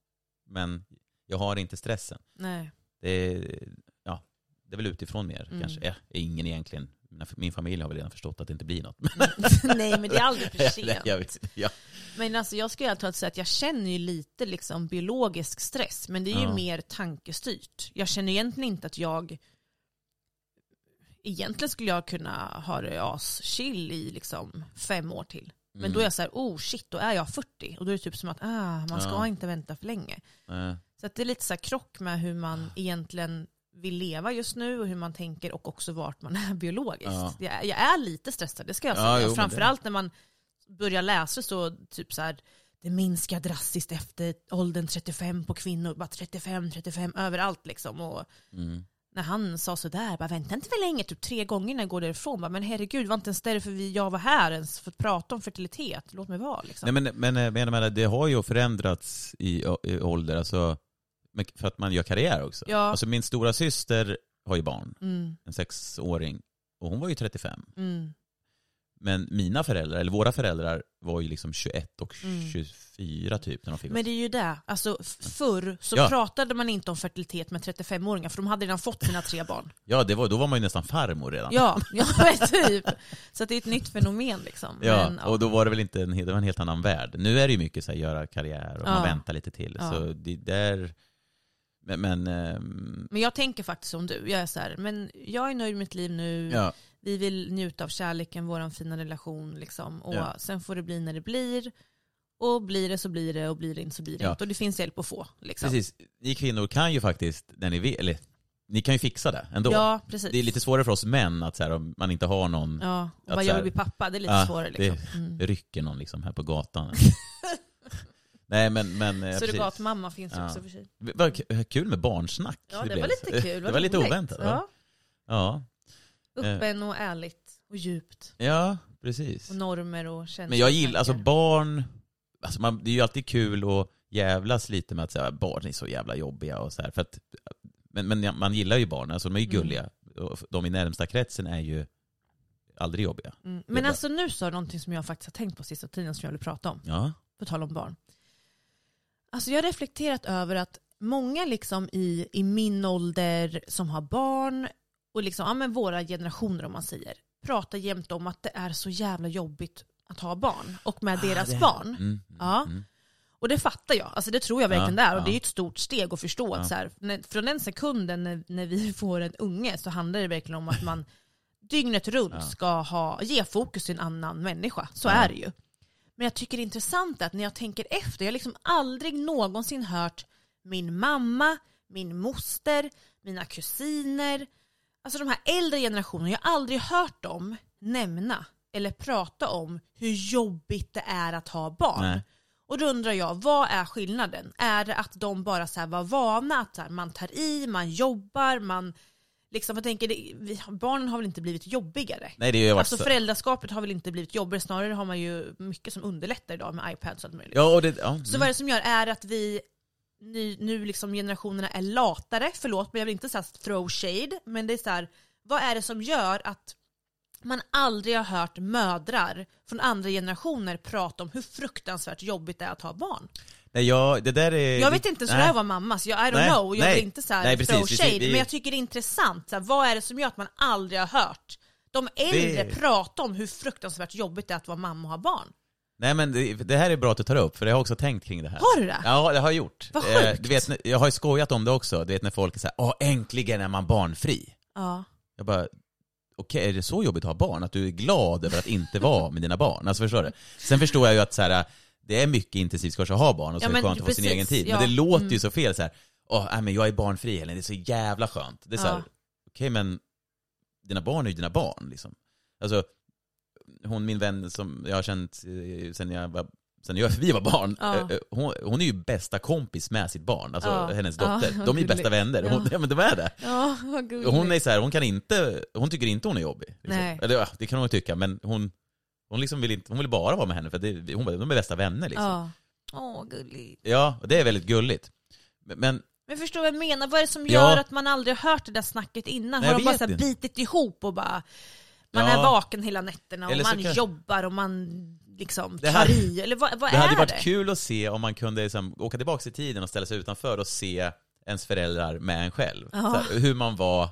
men jag har inte stressen. Nej. Det är, ja, det är väl utifrån mer Mm. kanske. Ja, ingen egentligen. Min familj har väl redan förstått att det inte blir något. (laughs) (laughs) Nej men det är aldrig för sent. jag vet, ja. Men alltså jag skulle alltid säga att jag känner ju lite liksom biologisk stress, men det är ju mer tankestyrt. Jag känner egentligen inte att jag Egentligen skulle jag kunna ha det as-chill i liksom fem år till. Men Mm. då är jag så här, oh shit, då är jag 40. Och då är det typ som att, ah, man ska Ja. inte vänta för länge. Eh, Så det är lite så här krock med hur man egentligen vill leva just nu och hur man tänker och också vart man är biologiskt. Ja. Jag, jag är lite stressad, det ska jag Ja, säga. jo, men Framförallt när man börjar läsa så typ så här, det minskar drastiskt efter åldern 35 på kvinnor, bara 35, 35 överallt liksom. Och Mm. När han sa sådär, bara vänta inte för länge, typ tre gånger när jag går därifrån, bara, men herregud, var inte ens därför vi, jag var här ens för att prata om fertilitet, låt mig vara liksom. Nej, men, men, eh, men, men det har ju förändrats i, i ålder, alltså, för att man gör karriär också. Ja. Alltså min stora syster har ju barn, Mm, en sexåring, och hon var ju 35. mm, Men mina föräldrar, eller våra föräldrar, var ju liksom 21 och Mm. 24 typ när de fick Men det är ju det, alltså f- förr så Ja. pratade man inte om fertilitet med 35-åringar för de hade redan fått sina tre barn. Ja, det var, då var man ju nästan farmor redan. Ja, (laughs) ja typ. Så det är ett nytt fenomen liksom. Ja, men, och då var det väl inte en, det var en helt annan värld. Nu är det ju mycket så här, göra karriär och Ja. man väntar lite till. Så det där... Men, men ehm, men jag tänker faktiskt som du, jag är så här, men jag är nöjd med mitt liv nu, ja, vi vill njuta av kärleken, vår fina relation liksom. Och Ja. sen får det bli när det blir. Och blir det så blir det och blir det inte så blir det Ja. inte. Och det finns hjälp att få. Liksom. precis. Ni kvinnor kan ju faktiskt, när ni vill, eller ni kan ju fixa det ändå. Ja, precis. Det är lite svårare för oss män att så här, om man inte har någon, Ja, och vad vill bli pappa, det är lite Ja, svårare det- liksom. Mm. rycker någon liksom här på gatan. (laughs) Nej men, men eh. Surrogatmamma finns Ja. också för sig. Vad kul med barnsnack. Ja, det, blev. var lite kul. Det var lite roligt. oväntat. va? Ja. Ja. Öppen och ärligt och djupt. ja, precis. Och normer och känslor. Men jag gillar, alltså barn, alltså man, det är ju alltid kul att jävlas lite med att säga barn är så jävla jobbiga och så här, för att, men, men man gillar ju barn, alltså de är ju Mm. gulliga. Och de i närmsta kretsen är ju aldrig jobbiga. Mm. Men alltså nu sa du någonting som jag faktiskt har tänkt på sista tiden som jag vill prata om. Ja. På tal om barn. Alltså jag har reflekterat över att många liksom i, i min ålder som har barn och liksom, ja, men våra generationer om man säger, pratar jämt om att det är så jävla jobbigt att ha barn och med deras det- barn. Mm. Ja. Mm. Och det fattar jag, alltså det tror jag verkligen Ja, det är. Och det är ett stort steg att förstå att Ja. så här, när, från den sekunden när, när vi (laughs) får en unge så handlar det verkligen om att man (laughs) dygnet runt Ja. ska ha, ge fokus till en annan människa. Så är det ju. Men jag tycker det är intressant att när jag tänker efter, jag har liksom aldrig någonsin hört min mamma, min moster, mina kusiner, alltså de här äldre generationerna, jag har aldrig hört dem nämna eller prata om hur jobbigt det är att ha barn. Nej. Och då undrar jag, vad är skillnaden? Är det att de bara så var vana att här, man tar i, man jobbar, man liksom, jag tänker, det, barnen har väl inte blivit jobbigare? Nej det har ju varit Alltså så. föräldraskapet har väl inte blivit jobbigare, snarare har man ju mycket som underlättar idag med iPads och allt möjligt. Ja, och det, ja. Så vad är det som gör, är det att vi nu, nu liksom generationerna är latare, förlåt men jag vill inte säga throw shade, men det är så här, vad är det som gör att man aldrig har hört mödrar från andra generationer prata om hur fruktansvärt jobbigt det är att ha barn. Nej, jag, det där är... Jag vet inte så jag var mamma, så jag, I don't Nej, know, jag nej. vill inte så här Nej, precis, throw precis, shade, vi- men jag tycker det är intressant, så här, vad är det som gör att man aldrig har hört de äldre Det- prata om hur fruktansvärt jobbigt det är att vara mamma och ha barn? Nej men det, det här är bra att du tar upp, för jag har också tänkt kring det här. Har du det? Ja, det har jag gjort. Vad Eh, sjukt. du vet, jag har ju skojat om det också, du vet när folk är såhär, åh äntligen är man barnfri. Ja. Jag bara, okej är det så jobbigt att ha barn? Att du är glad över att inte vara med dina barn? Alltså förstår du? Sen förstår jag ju att så här, det är mycket intensivt kanske att ha barn och så Ja, är det skönt att få sin egen tid. ja. Men det låter ju Mm. så fel så här. åh nej, men jag är barnfri Helen, det är så jävla skönt. Det är så här, Ja. okej men dina barn är ju dina barn liksom. Alltså, hon min vän som jag har känt eh, sen jag var sen jag, (laughs) vi var barn, Ja. eh, eh, hon, hon är ju bästa kompis med sitt barn, alltså Ja. hennes Ja, dotter. (laughs) vad De är ju bästa vänner, hon, Ja. ja. men de är det. Ja, Hon är så här, hon kan inte, hon tycker inte hon är jobbig. Liksom. Nej. Eller ja, det kan hon tycka, men hon, hon, liksom vill, inte, hon vill bara vara med henne för det, hon, de är bästa vänner liksom. Ja. Ja. Åh, gulligt. och det är väldigt gulligt. Men, men förstår vad jag menar? Vad är det som Ja. gör att man aldrig har hört det där snacket innan? Nej, har de bara så här bitit ihop och bara man Ja. är vaken hela nätterna och man kan- jobbar och man liksom Det tar hade- i? Eller vad, vad det är hade det? varit kul att se om man kunde liksom, åka tillbaka i tiden och ställa sig utanför och se ens föräldrar med en själv. Ja. Här, hur man var,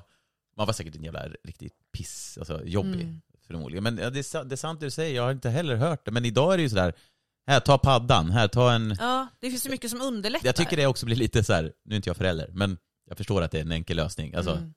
man var säkert en jävla riktig piss, alltså jobbig Mm. förmodligen. Men det, är, det är sant det du säger, jag har inte heller hört det. Men idag är det ju sådär, här ta paddan, här ta en Ja, det finns så mycket som underlättar. Jag tycker det också blir lite så här, nu är inte jag förälder, men jag förstår att det är en enkel lösning. Alltså, Mm.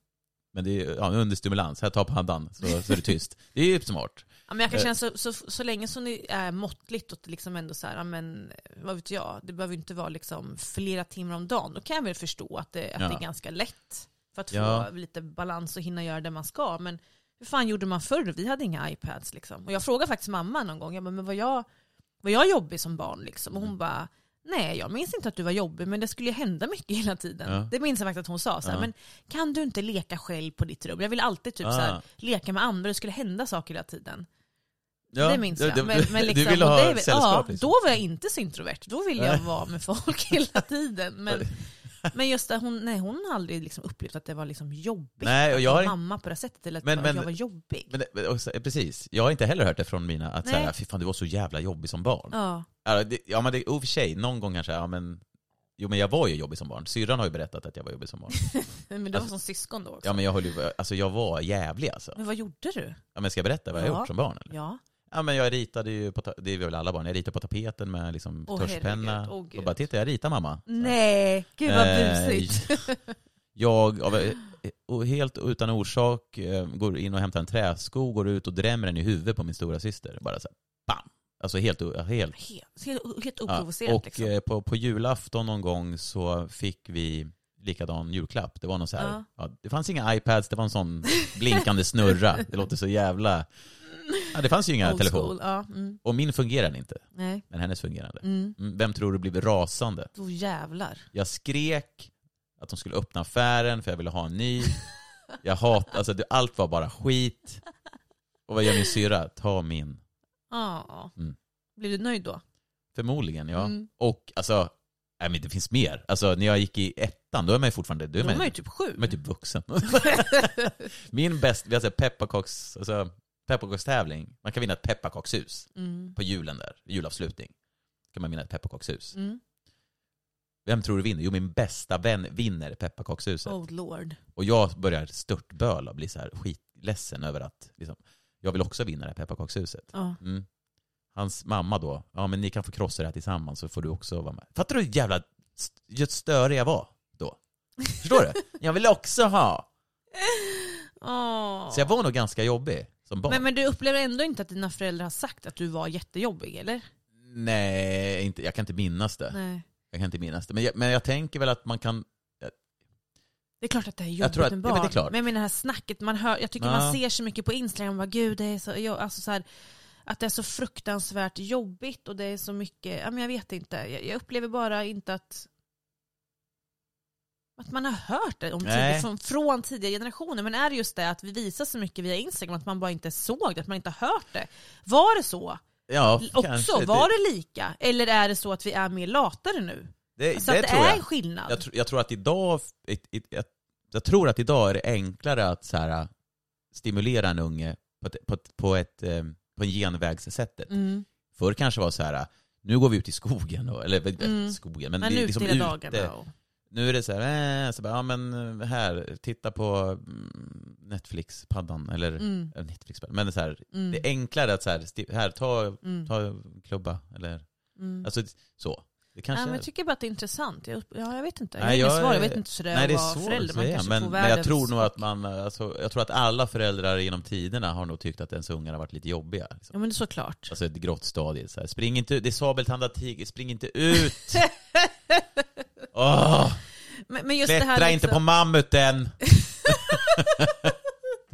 Men det är ja, understimulans, här ta paddan så, så är det tyst. Det är ju smart. Ja, men jag kan Eh. känna så, så, så länge som det är måttligt och liksom ändå så här, ja, men vad vet jag, det behöver inte vara liksom flera timmar om dagen. Då kan jag väl förstå att det, att Ja. det är ganska lätt. för att få Ja. lite balans och hinna göra det man ska. Men hur fan gjorde man förr? Vi hade inga iPads liksom. Och jag frågade faktiskt mamma någon gång, jag bara, men var jag, var jag jobbig som barn liksom? Och Mm. hon bara, nej jag minns inte att du var jobbig men det skulle ju hända mycket hela tiden. Ja. Det minns jag faktiskt att hon sa så här, Ja. men kan du inte leka själv på ditt rum? Jag vill alltid typ Ah. så här, leka med andra, det skulle hända saker hela tiden. Ja, det minns jag. du- Men, men (laughs) liksom, du ville ha det väl- sällskap Ja, liksom. då var jag inte så introvert. Då ville jag vara med folk (laughs) hela tiden. Men, men just det, hon, nej, hon har aldrig liksom upplevt att det var liksom jobbigt Nej, och jag har- mamma på det sättet. Eller att Men- men- jag var jobbig. Men, så- precis, jag har inte heller hört det från mina, att Nej. säga, fy fan du var så jävla jobbig som barn. Ja. Ja, det, ja men det, och för sig, någon gång kanske, ja men Jo men jag var ju jobbig som barn, syrran har ju berättat att jag var jobbig som barn. (laughs) Men du var som syskon då också. Ja men jag höll ju, alltså jag var jävlig alltså. Men vad gjorde du? Ja men ska jag berätta vad jag Ja. gjort som barn eller? Ja. Ja men jag ritade ju, på, det är väl alla barn, jag ritade på tapeten med liksom Åh, tuschpenna. gud. och bara titta jag ritar mamma. Så. Nej, gud vad Eh, busigt. (laughs) Jag, av, helt utan orsak, eh, går in och hämtar en träsko, går ut och drämmer den i huvudet på min stora syster. Bara så här, bam! Alltså helt, helt Helt, helt, helt Ja, oprovocerat och liksom. eh, på, på julafton någon gång så fick vi likadan julklapp. Det var någon så här, Ja. ja. det fanns inga iPads, det var en sån blinkande snurra. Det låter så jävla... Ja, det fanns ju inga telefoner. Ja, mm. Och min fungerade inte, Nej. men hennes fungerade. Mm. Mm, Vem tror du blev rasande? Då jävlar. Jag skrek att de skulle öppna affären för jag ville ha en ny. Jag hat, alltså det, allt var bara skit. Och vad gör min syrra? Ta min. Ja. Mm. Blev du nöjd då? Förmodligen, ja. Mm. Och alltså, nej men det finns mer. Alltså när jag gick i ettan, då är man ju fortfarande, då är man, ju typ sju. man är typ vuxen. (laughs) Min bäst, vi har sett pepparkaks, alltså pepparkakstävling. Man kan vinna ett pepparkakshus Mm. på julen där, julavslutning. Kan man vinna ett pepparkakshus. Mm. Vem tror du vinner? Jo, min bästa vän vinner pepparkakshuset. Oh lord. Och jag börjar störtböla och bli så här skitledsen över att liksom, jag vill också vinna det här pepparkakshuset. Ja. Mm. Hans mamma då, ja men ni kan få krossa det här tillsammans så får du också vara med. Fattar du hur jävla st- störig jag var då? Förstår du? (laughs) Jag vill också ha. Åh. Så jag var nog ganska jobbig som barn. men, men du upplever ändå inte att dina föräldrar har sagt att du var jättejobbig eller? Nej, inte, jag kan inte minnas det. Nej. Jag kan inte minnas det. Men jag, men jag tänker väl att man kan... Det är klart att det är jobbigt att- med ja, men barn. det är klart. Men jag menar det här snacket man hör, jag tycker Ja. man ser så mycket på Instagram, bara, gud det är så, jag, alltså så här, att det är så fruktansvärt jobbigt och det är så mycket, ja, men jag vet inte, jag, jag upplever bara inte att att man har hört det om tidigare, från, från tidigare generationer. Men är det just det att vi visar så mycket via Instagram att man bara inte såg det, att man inte har hört det? Var det så? Ja, Också, kanske. var det lika? Eller är det så att vi är mer latare nu? det, Så det att det är jag. en skillnad? Jag, jag tror att idag, jag, jag tror att idag är det enklare att så här, stimulera en unge på ett, på ett, på ett eh, på en genvägssättet. Mm. Förr kanske var så här, nu går vi ut i skogen, och, eller Mm. skogen, men, Men det ute liksom hela ute. dagarna. Och... Nu är det så här, eh, så bara, ja men eh, här, titta på mm, Netflix-paddan, eller Mm. eh, Netflix men så här, Mm. det är enklare att så här, här ta, Mm. ta klubba, eller Mm. alltså så. Det kanske Ja, men är- jag tycker bara att det är intressant. Jag, ja, jag vet inte. Jag Nej, jag- svar. Jag vet inte så det är Nej, det är svårt förälder. Man kanske men, får men jag tror nog att man, alltså, jag tror att alla föräldrar genom tiderna har nog tyckt att ens ungar har varit lite jobbiga. Liksom. Ja men det är såklart. Alltså ett grått stadie. Så här. Spring inte ut, det är sabeltandad tiger, spring inte ut! (laughs) Åh, Men, men klättra inte på liksom, mammuten! (laughs)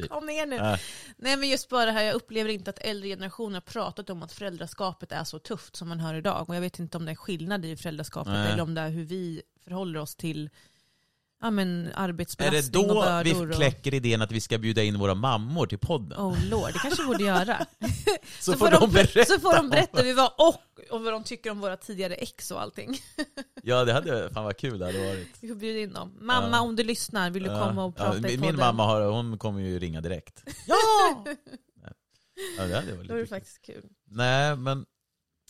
Kom ner nu. Ja. Nej men just bara det här, jag upplever inte att äldre generationer har pratat om att föräldraskapet är så tufft som man hör idag. Och jag vet inte om det är skillnad i föräldraskapet Nej. eller om det är hur vi förhåller oss till ja, men, Är det arbetsbelastning och då bördor. vi kläcker idén att vi ska bjuda in våra mammor till podden? Oh lord, det kanske vi borde göra. (laughs) så, får de berätta. så får de berätta vi var och, och vad de tycker om våra tidigare ex och allting. (laughs) Ja, det hade, fan vad kul det hade varit. Vi får bjuda in dem. Mamma Ja. om du lyssnar, vill du Ja, komma och ja, prata i min, podden? min mamma har, hon kommer ju ringa direkt. (laughs) Ja! Ja, det hade varit det faktiskt kul. Nej, men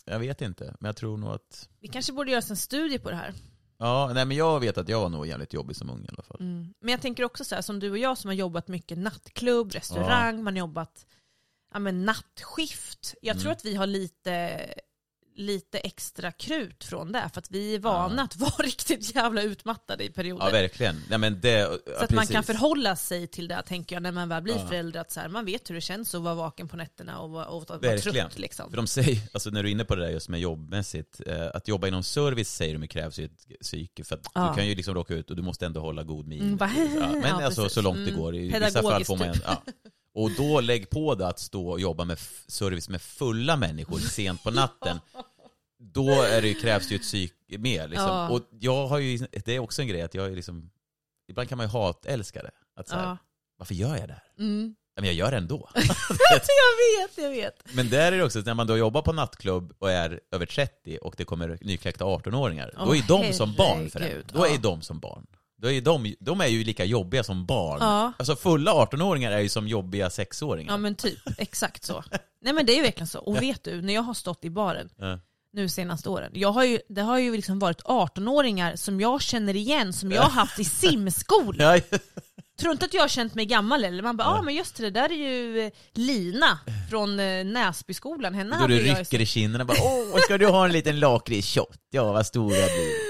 jag vet inte. Men jag tror nog att... Vi kanske borde göra en studie på det här. Ja, nej men jag vet att jag var nog jävligt jobbig som ung i alla fall. Mm. Men jag tänker också så här, som du och jag som har jobbat mycket nattklubb, restaurang, man har jobbat ja, men nattskift. Jag tror Mm. att vi har lite lite extra krut från det. För att vi är vana att (laughs) vara riktigt jävla utmattade i perioder. Ja, verkligen. Nej, men det, så att man kan förhålla sig till det, tänker jag, när man väl blir Ja. förälder. Att så här, man vet hur det känns att vara vaken på nätterna och vara, och vara Verkligen. trött. Liksom. För de säger, alltså när du är inne på det där just med jobbmässigt, eh, att jobba inom service säger de krävs ju ett psyke, för att Ja. du kan ju liksom råka ut och du måste ändå hålla god min. Mm, ja, men (laughs) ja, alltså precis. så långt det Mm. går. I vissa fall Pedagogiskt får man typ. (laughs) Och då lägg på det att stå och jobba med service med fulla människor sent på natten. Då är det, krävs det ju ett psyke mer. Liksom. Ja. Och jag har ju, det är också en grej att jag är liksom, ibland kan man ju hatälska det. Att så här, Ja. varför gör jag det här? Mm. Men jag gör det ändå. (laughs) jag vet, jag vet. Men där är det också, när man då jobbar på nattklubb och är över 30 och det kommer nykläckta 18-åringar, då Åh, är de som barn för en. Då är de som barn. Då är de, de är ju lika jobbiga som barn. Ja. Alltså fulla 18-åringar är ju som jobbiga 6-åringar. Ja men typ, exakt så. Nej men det är ju verkligen så. Och vet du, när jag har stått i baren Ja. nu senaste åren, jag har ju, det har ju liksom varit 18-åringar som jag känner igen, som jag har haft i simskola. (laughs) Ja, Tror inte att jag har känt mig gammal eller? Man bara, ja ah, men just det, det där är ju eh, Lina från eh, Näsbyskolan. Henne då du jag rycker i kinderna bara åh, ska du ha en liten lakritsshot? Ja, vad stor jag blir.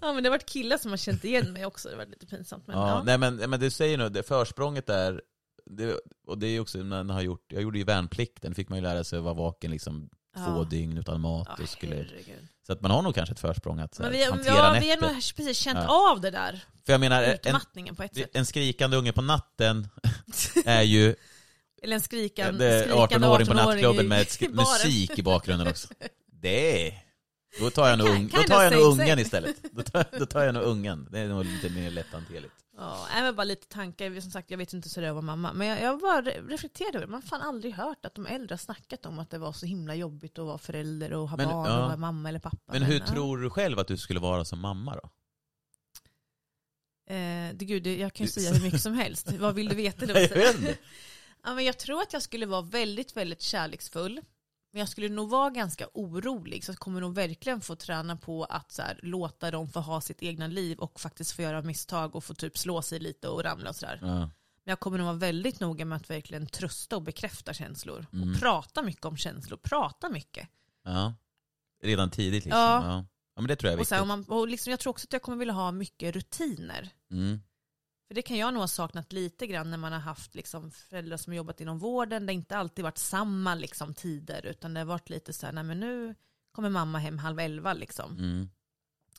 Ja men det har varit killar som har känt igen mig också, det var lite pinsamt. Men, Ja, ja. nej men, men du säger nog, det försprånget där, det, och det är också, när man har gjort, jag gjorde ju värnplikten, fick man ju lära sig att vara vaken liksom två Ja. dygn utan mat. Och skulle, herregud. så att man har nog kanske ett försprång att så Men här, vi, hantera ja, nätter. vi har nog precis känt av det där, För jag menar, en, på ett sätt. en skrikande unge på natten (laughs) är ju Eller en skrikan, skrikande 18-åring på 18-åring nattklubben med i (laughs) musik i bakgrunden också. (laughs) Det. Då tar jag nog, ung, då tar jag nog ungen istället. Då tar, då tar jag nog ungen. Det är nog lite mer lätthanterligt. Ja, även bara lite tankar. Som sagt, jag vet inte så det vara mamma. Men jag, jag bara re- reflekterade över det. Man har fan aldrig hört att de äldre har snackat om att det var så himla jobbigt att vara förälder och ha Men, barn ja. och vara mamma eller pappa. Men hur ja. tror du själv att du skulle vara som mamma då? Eh, det, gud, jag kan ju säga hur mycket som helst. Vad vill du veta? då? (laughs) Jag vet inte. ja, men jag tror att jag skulle vara väldigt, väldigt kärleksfull. Men jag skulle nog vara ganska orolig. Så jag kommer nog verkligen få träna på att så här, låta dem få ha sitt egna liv och faktiskt få göra misstag och få typ slå sig lite och ramla och sådär. Ja. Men jag kommer nog vara väldigt noga med att verkligen trösta och bekräfta känslor. Mm. Och prata mycket om känslor. Prata mycket. ja. Redan tidigt liksom. Ja. Ja. ja. men det tror jag är Och, så här, viktigt. och man, och liksom, jag tror också att jag kommer vilja ha mycket rutiner. Mm. För det kan jag nog ha saknat lite grann när man har haft liksom, föräldrar som jobbat inom vården. Det har inte alltid varit samma liksom, tider. Utan det har varit lite så här, nej men nu kommer mamma hem halv elva. Liksom. Mm.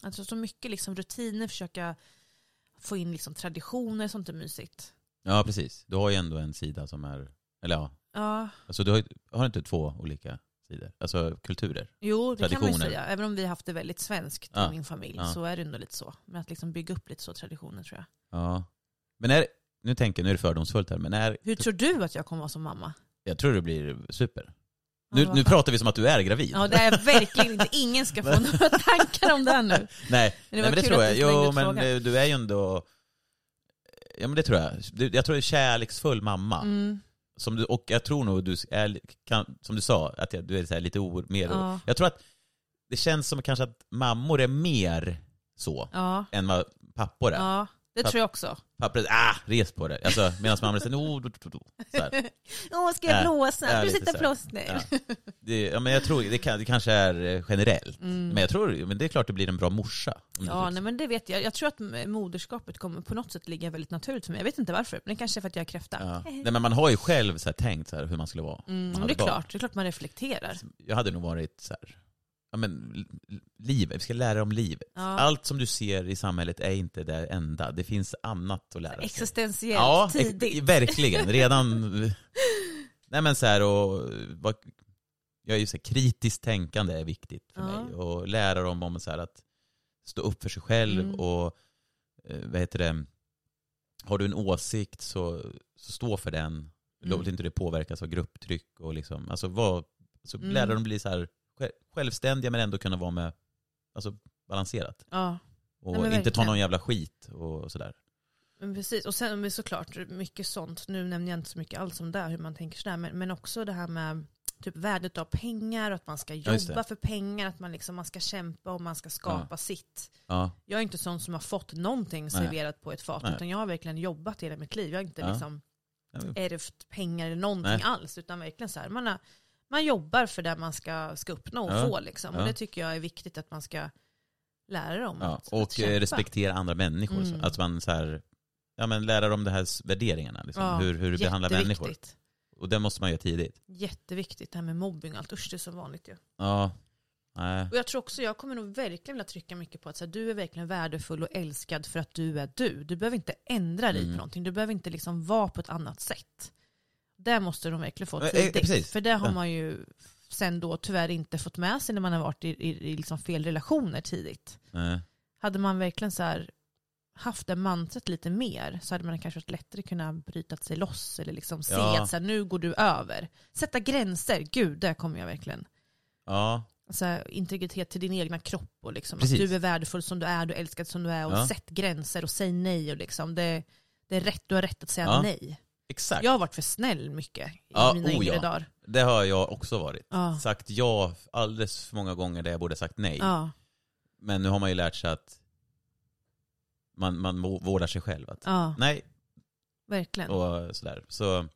Alltså så mycket liksom, rutiner, försöka få in liksom, traditioner, sånt är mysigt. Ja, precis. Du har ju ändå en sida som är, eller ja, Ja, alltså du har, har inte två olika sidor? Alltså kulturer? jo det kan man ju säga. Även om vi har haft det väldigt svenskt Ja, i min familj ja. så är det ändå lite så. Men att liksom bygga upp lite så traditioner tror jag. Ja. Men är, nu tänker jag, nu är det fördomsfullt här, men är, Hur tror du att jag kommer vara som mamma? jag tror det blir super. Nu, nu pratar vi som att du är gravid. Ja det är verkligen inte. Ingen ska få några tankar om det här nu. (laughs) Nej, Men det nej men det tror jag. Jo, men frågan. eh, du är ju ändå... Ja men det tror jag. Jag tror du är kärleksfull mamma. Mm. Som du, och jag tror nog du är, kan, som du sa, att du är så här lite o, mer... Ja. Jag tror att det känns som kanske att mammor är mer så Ja, än vad pappor är. ja, det tror jag också. Pappor är ah, res på det. Alltså, medan mammor säger oh, do, do, do. Så här. (laughs) Åh, ska jag Ja, blåsa? Du lite sätter så här. plåster. Ja. Det, ja, men jag tror det, kan, det kanske är eh, generellt. Mm. Men jag tror, men det är klart det blir en bra morsa. Ja, nej, men det vet jag. Jag tror att moderskapet kommer på något sätt ligga väldigt naturligt för mig. Jag vet inte varför, men det kanske är för att jag är kräfta. Ja. Nej, men man har ju själv så här tänkt så här hur man skulle vara. Mm, Man det är klart, det är klart man reflekterar. Jag hade nog varit så här, ja men livet, vi ska lära om livet. Ja. Allt som du ser i samhället är inte det enda, det finns annat att lära sig. Existentiellt Ja, tidigt. verkligen. Redan... (laughs) Nej men så här och... Jag är ju så här, kritiskt tänkande är viktigt för Ja. mig. Och lära dem om så här att stå upp för sig själv Mm. och eh, vad heter det, har du en åsikt så, så stå för den. Låt Mm. inte det påverkas av grupptryck och liksom, alltså vad, så Mm. lära dem bli så här självständiga men ändå kunna vara med, alltså balanserat. Ja, Och Nej, inte ta någon jävla skit och sådär. men precis. Och sen såklart mycket sånt. Nu nämner jag inte så mycket alls om det, hur man tänker sådär. Men, men också det här med typ värdet av pengar, att man ska Ja, jobba det. för pengar, att man, liksom, man ska kämpa och man ska skapa sitt. Ja, Jag är inte sån som har fått någonting serverat på ett fat, Nej. utan jag har verkligen jobbat hela mitt liv. Jag har inte Ja. liksom Ja. ärvt pengar eller någonting Nej. alls, utan verkligen så här, man har, man jobbar för det man ska, ska uppnå och Ja. få. Liksom. Ja. Och det tycker jag är viktigt att man ska lära dem. Ja, att, att och eh, respektera andra människor. Mm. Att man så här, ja, men lära dem de här värderingarna. Liksom. Ja, hur, hur du behandlar människor. Och det måste man göra tidigt. Jätteviktigt det här med mobbing och allt. Usch det är så vanligt ju. Ja, nej. Och jag tror också, jag kommer nog verkligen vilja trycka mycket på att så här, du är verkligen värdefull och älskad för att du är du. Du behöver inte ändra dig Mm. på någonting. Du behöver inte liksom vara på ett annat sätt. Det måste de verkligen få Eh, eh, tidigt. precis. För det har man ju sen då tyvärr inte fått med sig när man har varit i, i, i liksom fel relationer tidigt. nej. Hade man verkligen så här haft det mantrat lite mer så hade man kanske varit lättare kunnat bryta sig loss eller liksom se Ja. att så här, nu går du över. Sätta gränser, gud där kommer jag verkligen. Ja, Alltså, integritet till din egna kropp och liksom, att du är värdefull som du är, du är älskad som du är och Ja. sätt gränser och säg nej. Och liksom, det, det är rätt, du har rätt att säga Ja. nej. Exakt. Jag har varit för snäll mycket i Ja, mina oh yngre ja. dagar. Det har jag också varit. Ja. Sagt ja alldeles för många gånger där jag borde sagt nej. Ja. Men nu har man ju lärt sig att man, man vårdar sig själv. Att, ja, Nej, verkligen. och sådär. Så,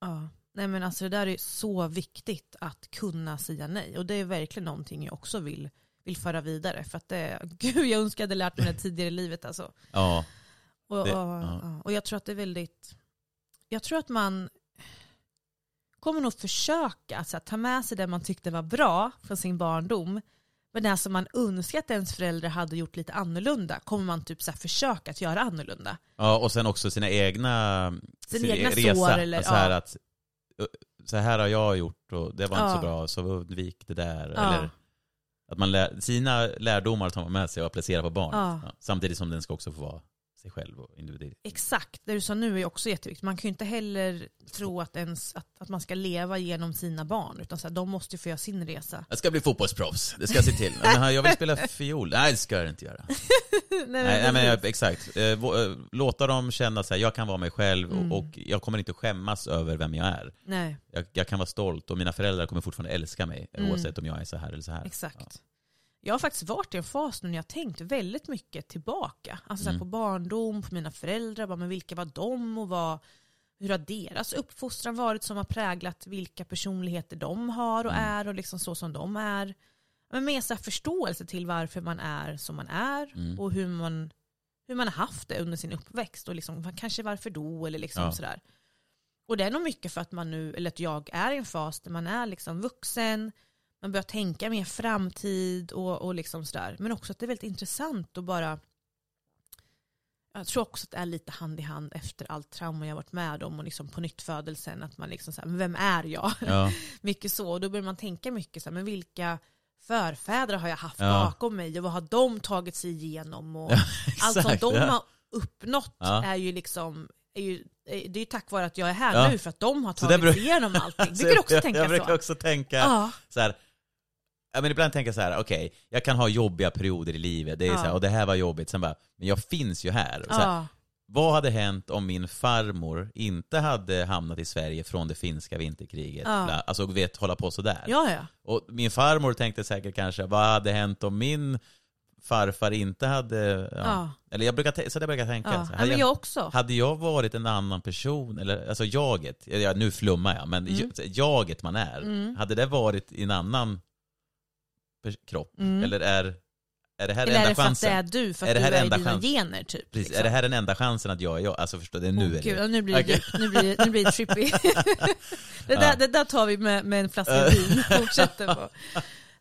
Ja. Nej men alltså det där är så viktigt att kunna säga nej. Och det är verkligen någonting jag också vill, vill föra vidare. För att det, (laughs) gud jag önskar jag hade lärt mig det tidigare i livet alltså. ja. Och, Det- och, ja. och jag tror att det är väldigt, jag tror att man kommer nog försöka att här, ta med sig det man tyckte var bra från sin barndom. Men det som man önskar att ens föräldrar hade gjort lite annorlunda kommer man typ så här, försöka att göra annorlunda. ja, och sen också sina egna, Sin sin egna resa. sår eller- så, här ja. att, så här har jag gjort och det var inte Ja. så bra, så undvik det där. Ja. Eller att man lär, sina lärdomar tar man med sig och applicerar på barnet. Samtidigt som den ska också få vara sig själv och individuell. Exakt, det du sa nu är också jätteviktigt. Man kan ju inte heller tro att, ens, att, att man ska leva genom sina barn. Utan så här, de måste ju få göra sin resa. Jag ska bli fotbollsproffs, det ska jag se till. (laughs) Men jag vill spela fiol. Nej det ska jag inte göra. nej, (laughs) Nej, nej men jag, exakt. Eh, eh, Låta dem känna att jag kan vara mig själv Mm. och, jag kommer inte skämmas över vem jag är. nej, Jag, jag kan vara stolt och mina föräldrar kommer fortfarande älska mig Mm. oavsett om jag är så här eller så här. exakt. Jag har faktiskt varit i en fas nu när jag tänkt väldigt mycket tillbaka. Alltså Mm. på barndom, på mina föräldrar, bara, men vilka var de och vad, hur har deras uppfostran varit som har präglat vilka personligheter de har och Mm. är och liksom så som de är. Men med så förståelse till varför man är som man är Mm. och hur man, hur man har haft det under sin uppväxt och liksom, kanske varför då eller liksom Ja. sådär. Och det är nog mycket för att man nu, eller att jag är i en fas där man är liksom vuxen, man börjar tänka mer framtid och, och liksom sådär. Men också att det är väldigt intressant att bara jag tror också att det är lite hand i hand efter allt trauma jag varit med om och liksom på nytt födelsen att man liksom såhär, vem är jag? Ja, (laughs) mycket så. Och då börjar man tänka mycket så här, men vilka förfäder har jag haft Ja. bakom mig och vad har de tagit sig igenom? Och (laughs) Ja, allt som de har uppnått är ju liksom är ju, det är ju tack vare att jag är här nu för att de har Så tagit sig igenom allting. (laughs) Du Så kan också jag, tänka jag brukar så. också tänka så här. Ja, men ibland tänker jag så här, okej, jag kan ha jobbiga perioder i livet, det är Ja. så här, och det här var jobbigt, sen bara, men jag finns ju här. Så här ja, Vad hade hänt om min farmor inte hade hamnat i Sverige från det finska vinterkriget? Ja. Alltså vet, hålla på sådär. ja, ja. Och min farmor tänkte säkert kanske, vad hade hänt om min farfar inte hade... Ja. Ja. Eller jag brukar, så där brukar jag tänka. ja. Ja hade, men jag, jag också. hade jag varit en annan person, eller alltså jaget, ja, nu flummar jag, men Mm. jaget man är, Mm. hade det varit en annan kropp? Mm. Eller är, är det här Eller är enda det för att chansen? det är du, för att Är det du här är i enda dina chans? gener typ? Precis, liksom. är det här den enda chansen att jag är jag? Alltså förstå, det är nu Åh, är gud, det. nu blir det, Okej. nu blir det, nu blir det trippy. (laughs) det, där, Ja. det där tar vi med, med en flaska vin (laughs) fortsätter på.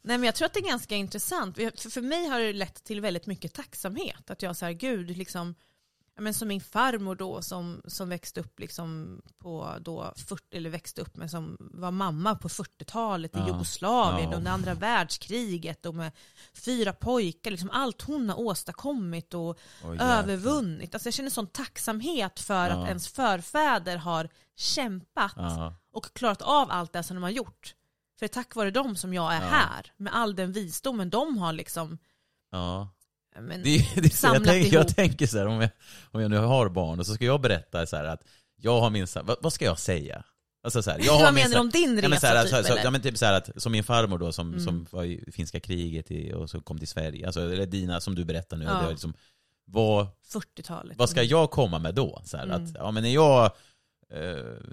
Nej men jag tror att det är ganska intressant. För, för mig har det lett till väldigt mycket tacksamhet. Att jag här, gud, liksom, ja, men som min farmor då som, som växte upp liksom på då 40, eller växte upp med som var mamma på 40-talet i Ja. Jugoslavien Ja. under andra världskriget och med fyra pojkar, liksom allt hon har åstadkommit och jävlar. övervunnit. Alltså jag känner sån tacksamhet för Ja. att ens förfäder har kämpat Ja. och klarat av allt det som de har gjort. För det är tack vare dem som jag är här. Med all den visdomen de har liksom ja. Men, Det, är- (laughs) det, är jag, tänker, jag tänker så här, om jag, om jag nu har barn och så ska jag berätta så att jag har minst, vad, vad ska jag säga? Alltså så här, jag (laughs) Vad menar du om din Ja, resa men så här, typ så, så, eller? ja, men typ så att, som min farmor då som, Mm. som var i finska kriget i, och så kom till Sverige, alltså, eller dina som du berättar nu, Ja. det liksom, vad, 40-talet. vad ska jag komma med då? Så här, Mm. att, ja men när jag,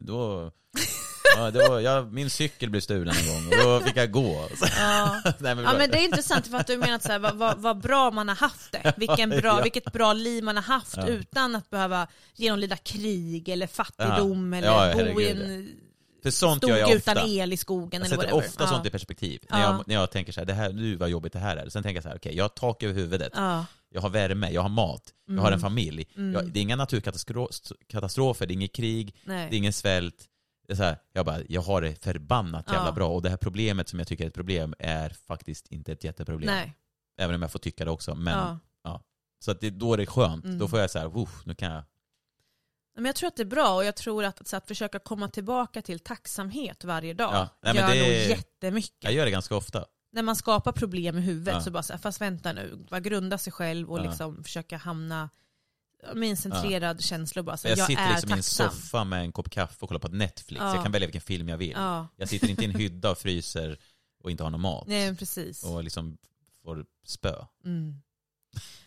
då, (laughs) Ja, var, jag, min cykel blev stulen en gång och då fick jag gå. (laughs) Ja. (laughs) Nej, men, Ja men det är intressant för att du menar så här, vad, vad, bra man har haft det. Vilken bra, Ja. Vilket bra liv man har haft Ja. utan att behöva genomlida krig eller fattigdom Ja. eller Ja, bo i en För sånt jag ofta. utan el i skogen Jag eller sätter whatever. ofta ja. sånt i perspektiv. När, Ja. jag, när jag tänker så här, det här, nu vad jobbigt det här är. Sen tänker jag så här, okej, jag har tak över huvudet. Ja. Jag har värme, jag har mat, jag har en familj. Mm. Jag, det är inga naturkatastrofer, det är inget krig, Nej. det är ingen svält. Det är så här, jag bara, jag har det förbannat jävla Ja. bra. Och det här problemet som jag tycker är ett problem är faktiskt inte ett jätteproblem. Nej. Även om jag får tycka det också. Men, Ja. Så att det, då är det skönt. Mm. Då får jag så här, "Uff, nu kan jag... Men jag tror att det är bra och jag tror att, så att försöka komma tillbaka till tacksamhet varje dag Ja. Nej, gör det- nog jättemycket. Jag gör det ganska ofta. När man skapar problem i huvudet Ja. så bara så här, fast vänta nu, bara grunda sig själv och Ja. liksom försöka hamna med en centrerad känsla och bara så, Jag, jag, sitter är liksom i en tacksam. soffa med en kopp kaffe och kollar på Netflix. Ja. Jag kan välja vilken film jag vill. Ja, Jag sitter inte i en hydda och fryser och inte har någon mat. nej precis. Och liksom får spö. Mm.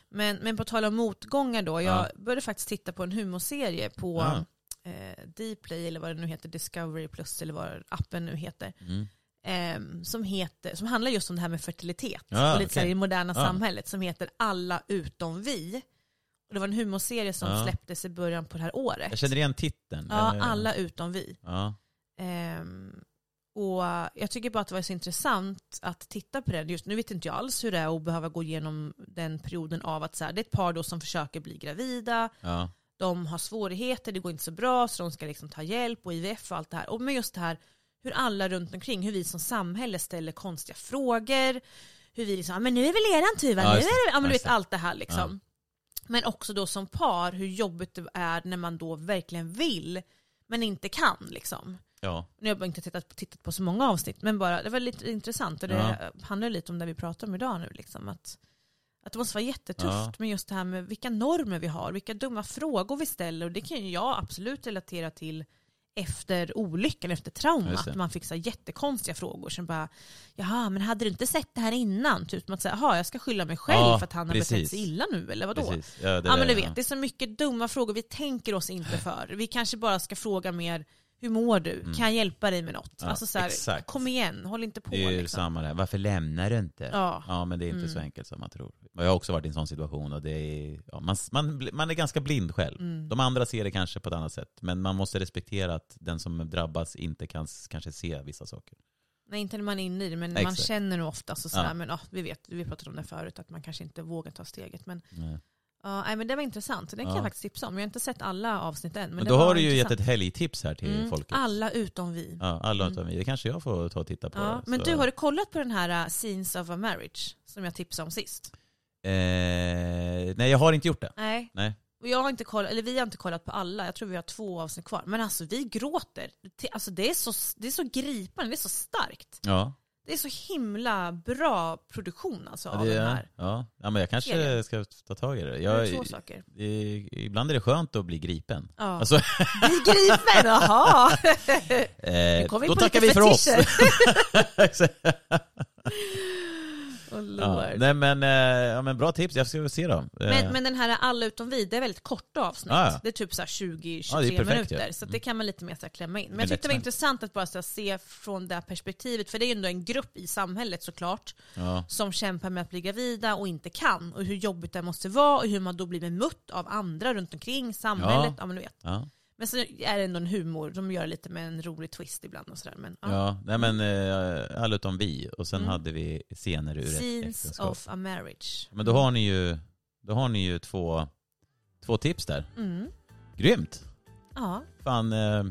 Men, men på tal om motgångar då, jag Ja. började faktiskt titta på en humorserie på Ja. eh, Dplay eller vad det nu heter, Discovery Plus eller vad appen nu heter. Mm. Eh, som, heter, som handlar just om det här med fertilitet Ja, och lite okej. i det moderna Ja. samhället som heter Alla utom vi. Och det var en humorserie som Ja. släpptes i början på det här året. Jag känner igen titeln. ja, Alla utom vi. Ehm, och jag tycker bara att det var så intressant att titta på den. Just nu vet inte jag alls hur det är att behöva gå igenom den perioden av att så här, det är ett par då som försöker bli gravida, de har svårigheter, det går inte så bra så de ska liksom ta hjälp och IVF och allt det här. Och med just det här hur alla runt omkring, hur vi som samhälle ställer konstiga frågor, hur vi liksom, "Ja, men nu är väl eran tur va? Ja, nu är det. ja men du vet allt det här liksom. Men också då som par, hur jobbigt det är när man då verkligen vill, men inte kan liksom. ja. Nu har jag inte tittat, tittat på så många avsnitt, men bara, det var lite intressant och det handlar lite om det vi pratar om idag nu. Liksom, att, att det måste vara jättetufft Ja. med just det här med vilka normer vi har, vilka dumma frågor vi ställer. Och det kan ju jag absolut relatera till efter olyckan, efter trauma. Just det. Att man fick så jättekonstiga frågor som bara, jaha men hade du inte sett det här innan? Typ att säga, jaha jag ska skylla mig själv Ja, för att han har precis. betett sig illa nu eller vadå? Precis. Ja, det Ja men du vet, det är så mycket dumma frågor vi tänker oss inte för. Vi kanske bara ska fråga mer, hur mår du? Kan jag hjälpa dig med något? Mm. Ja, alltså så här, exakt. kom igen, håll inte på. Det är ju liksom. samma där. Varför lämnar du inte? Ja. men det är inte Mm. så enkelt som man tror. Jag har också varit i en sån situation och det är, ja, man, man, man är ganska blind själv. Mm. De andra ser det kanske på ett annat sätt. Men man måste respektera att den som drabbas inte kan kanske se vissa saker. Nej inte när man är inne i det, men man Exakt. känner nog ofta så sådär, Ja. men ja, vi vet, vi pratade om det förut, att man kanske inte vågar ta steget. Men, Nej. Ja, nej, men det var intressant, den kan Ja. jag faktiskt tipsa om. Jag har inte sett alla avsnitt än. Men, Men det då var har du ju gett intressant. ett helgtips här till Mm, folket. Alla utom vi. Ja, alla Mm. utom vi. Det kanske jag får ta och titta på. Ja, men så. du, har du kollat på den här uh, Scenes of a Marriage? Som jag tipsade om sist. Eh, nej, jag har inte gjort det. Nej. Nej. Och jag har inte kollat, eller vi har inte kollat på alla, jag tror vi har två avsnitt kvar. Men alltså vi gråter. Alltså det är så, det är så gripande, det är så starkt. Ja, Det är så himla bra produktion alltså ja, av den är, här. ja. ja men jag kanske serien. ska ta tag i det. Jag, två saker. i- ibland är det skönt att bli gripen. Ja. Alltså, Bli gripen, jaha! (laughs) eh, då tackar vi för oss. (laughs) (laughs) Åh, ja, nej men, eh, ja, men bra tips, jag ska väl se då. Eh, Men, men den här Alla utom vi, det är väldigt korta avsnitt. Ja, ja. Det är typ så här 20-23 Ja, det är perfekt, minuter. Mm. Så det kan man lite mer så här klämma in. Men, Men jag tyckte det var intressant att bara så här se från det här perspektivet. För det är ju ändå en grupp i samhället såklart. Som kämpar med att bli gravida och inte kan. Och hur jobbigt det måste vara och hur man då blir bemött av andra runt omkring samhället. Ja. men du vet. Men så är det ändå en humor. De gör lite med en rolig twist ibland och sådär. Men, ja. Ja, nej men eh, alla utom vi. Och sen Mm. hade vi scener ur ett Scenes äktenskap. of a marriage. Men då har ni ju, då har ni ju två, två tips där. Mm. Grymt! Ja. Fan, eh,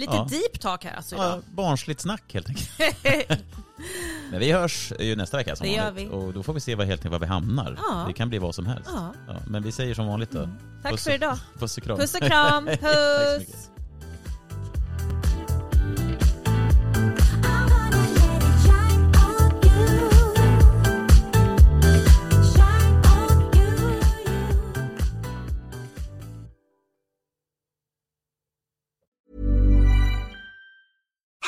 Lite Ja. deep talk här alltså ja, idag. barnsligt snack helt enkelt. (laughs) Men vi hörs ju nästa vecka som Det gör vanligt. vi. Och då får vi se vad, helt enkelt var vi hamnar. Ja. Det kan bli vad som helst. Ja. Ja, men vi säger som vanligt då. Tack Puss- för idag. (laughs) Puss och kram. Puss och kram. (laughs) Puss.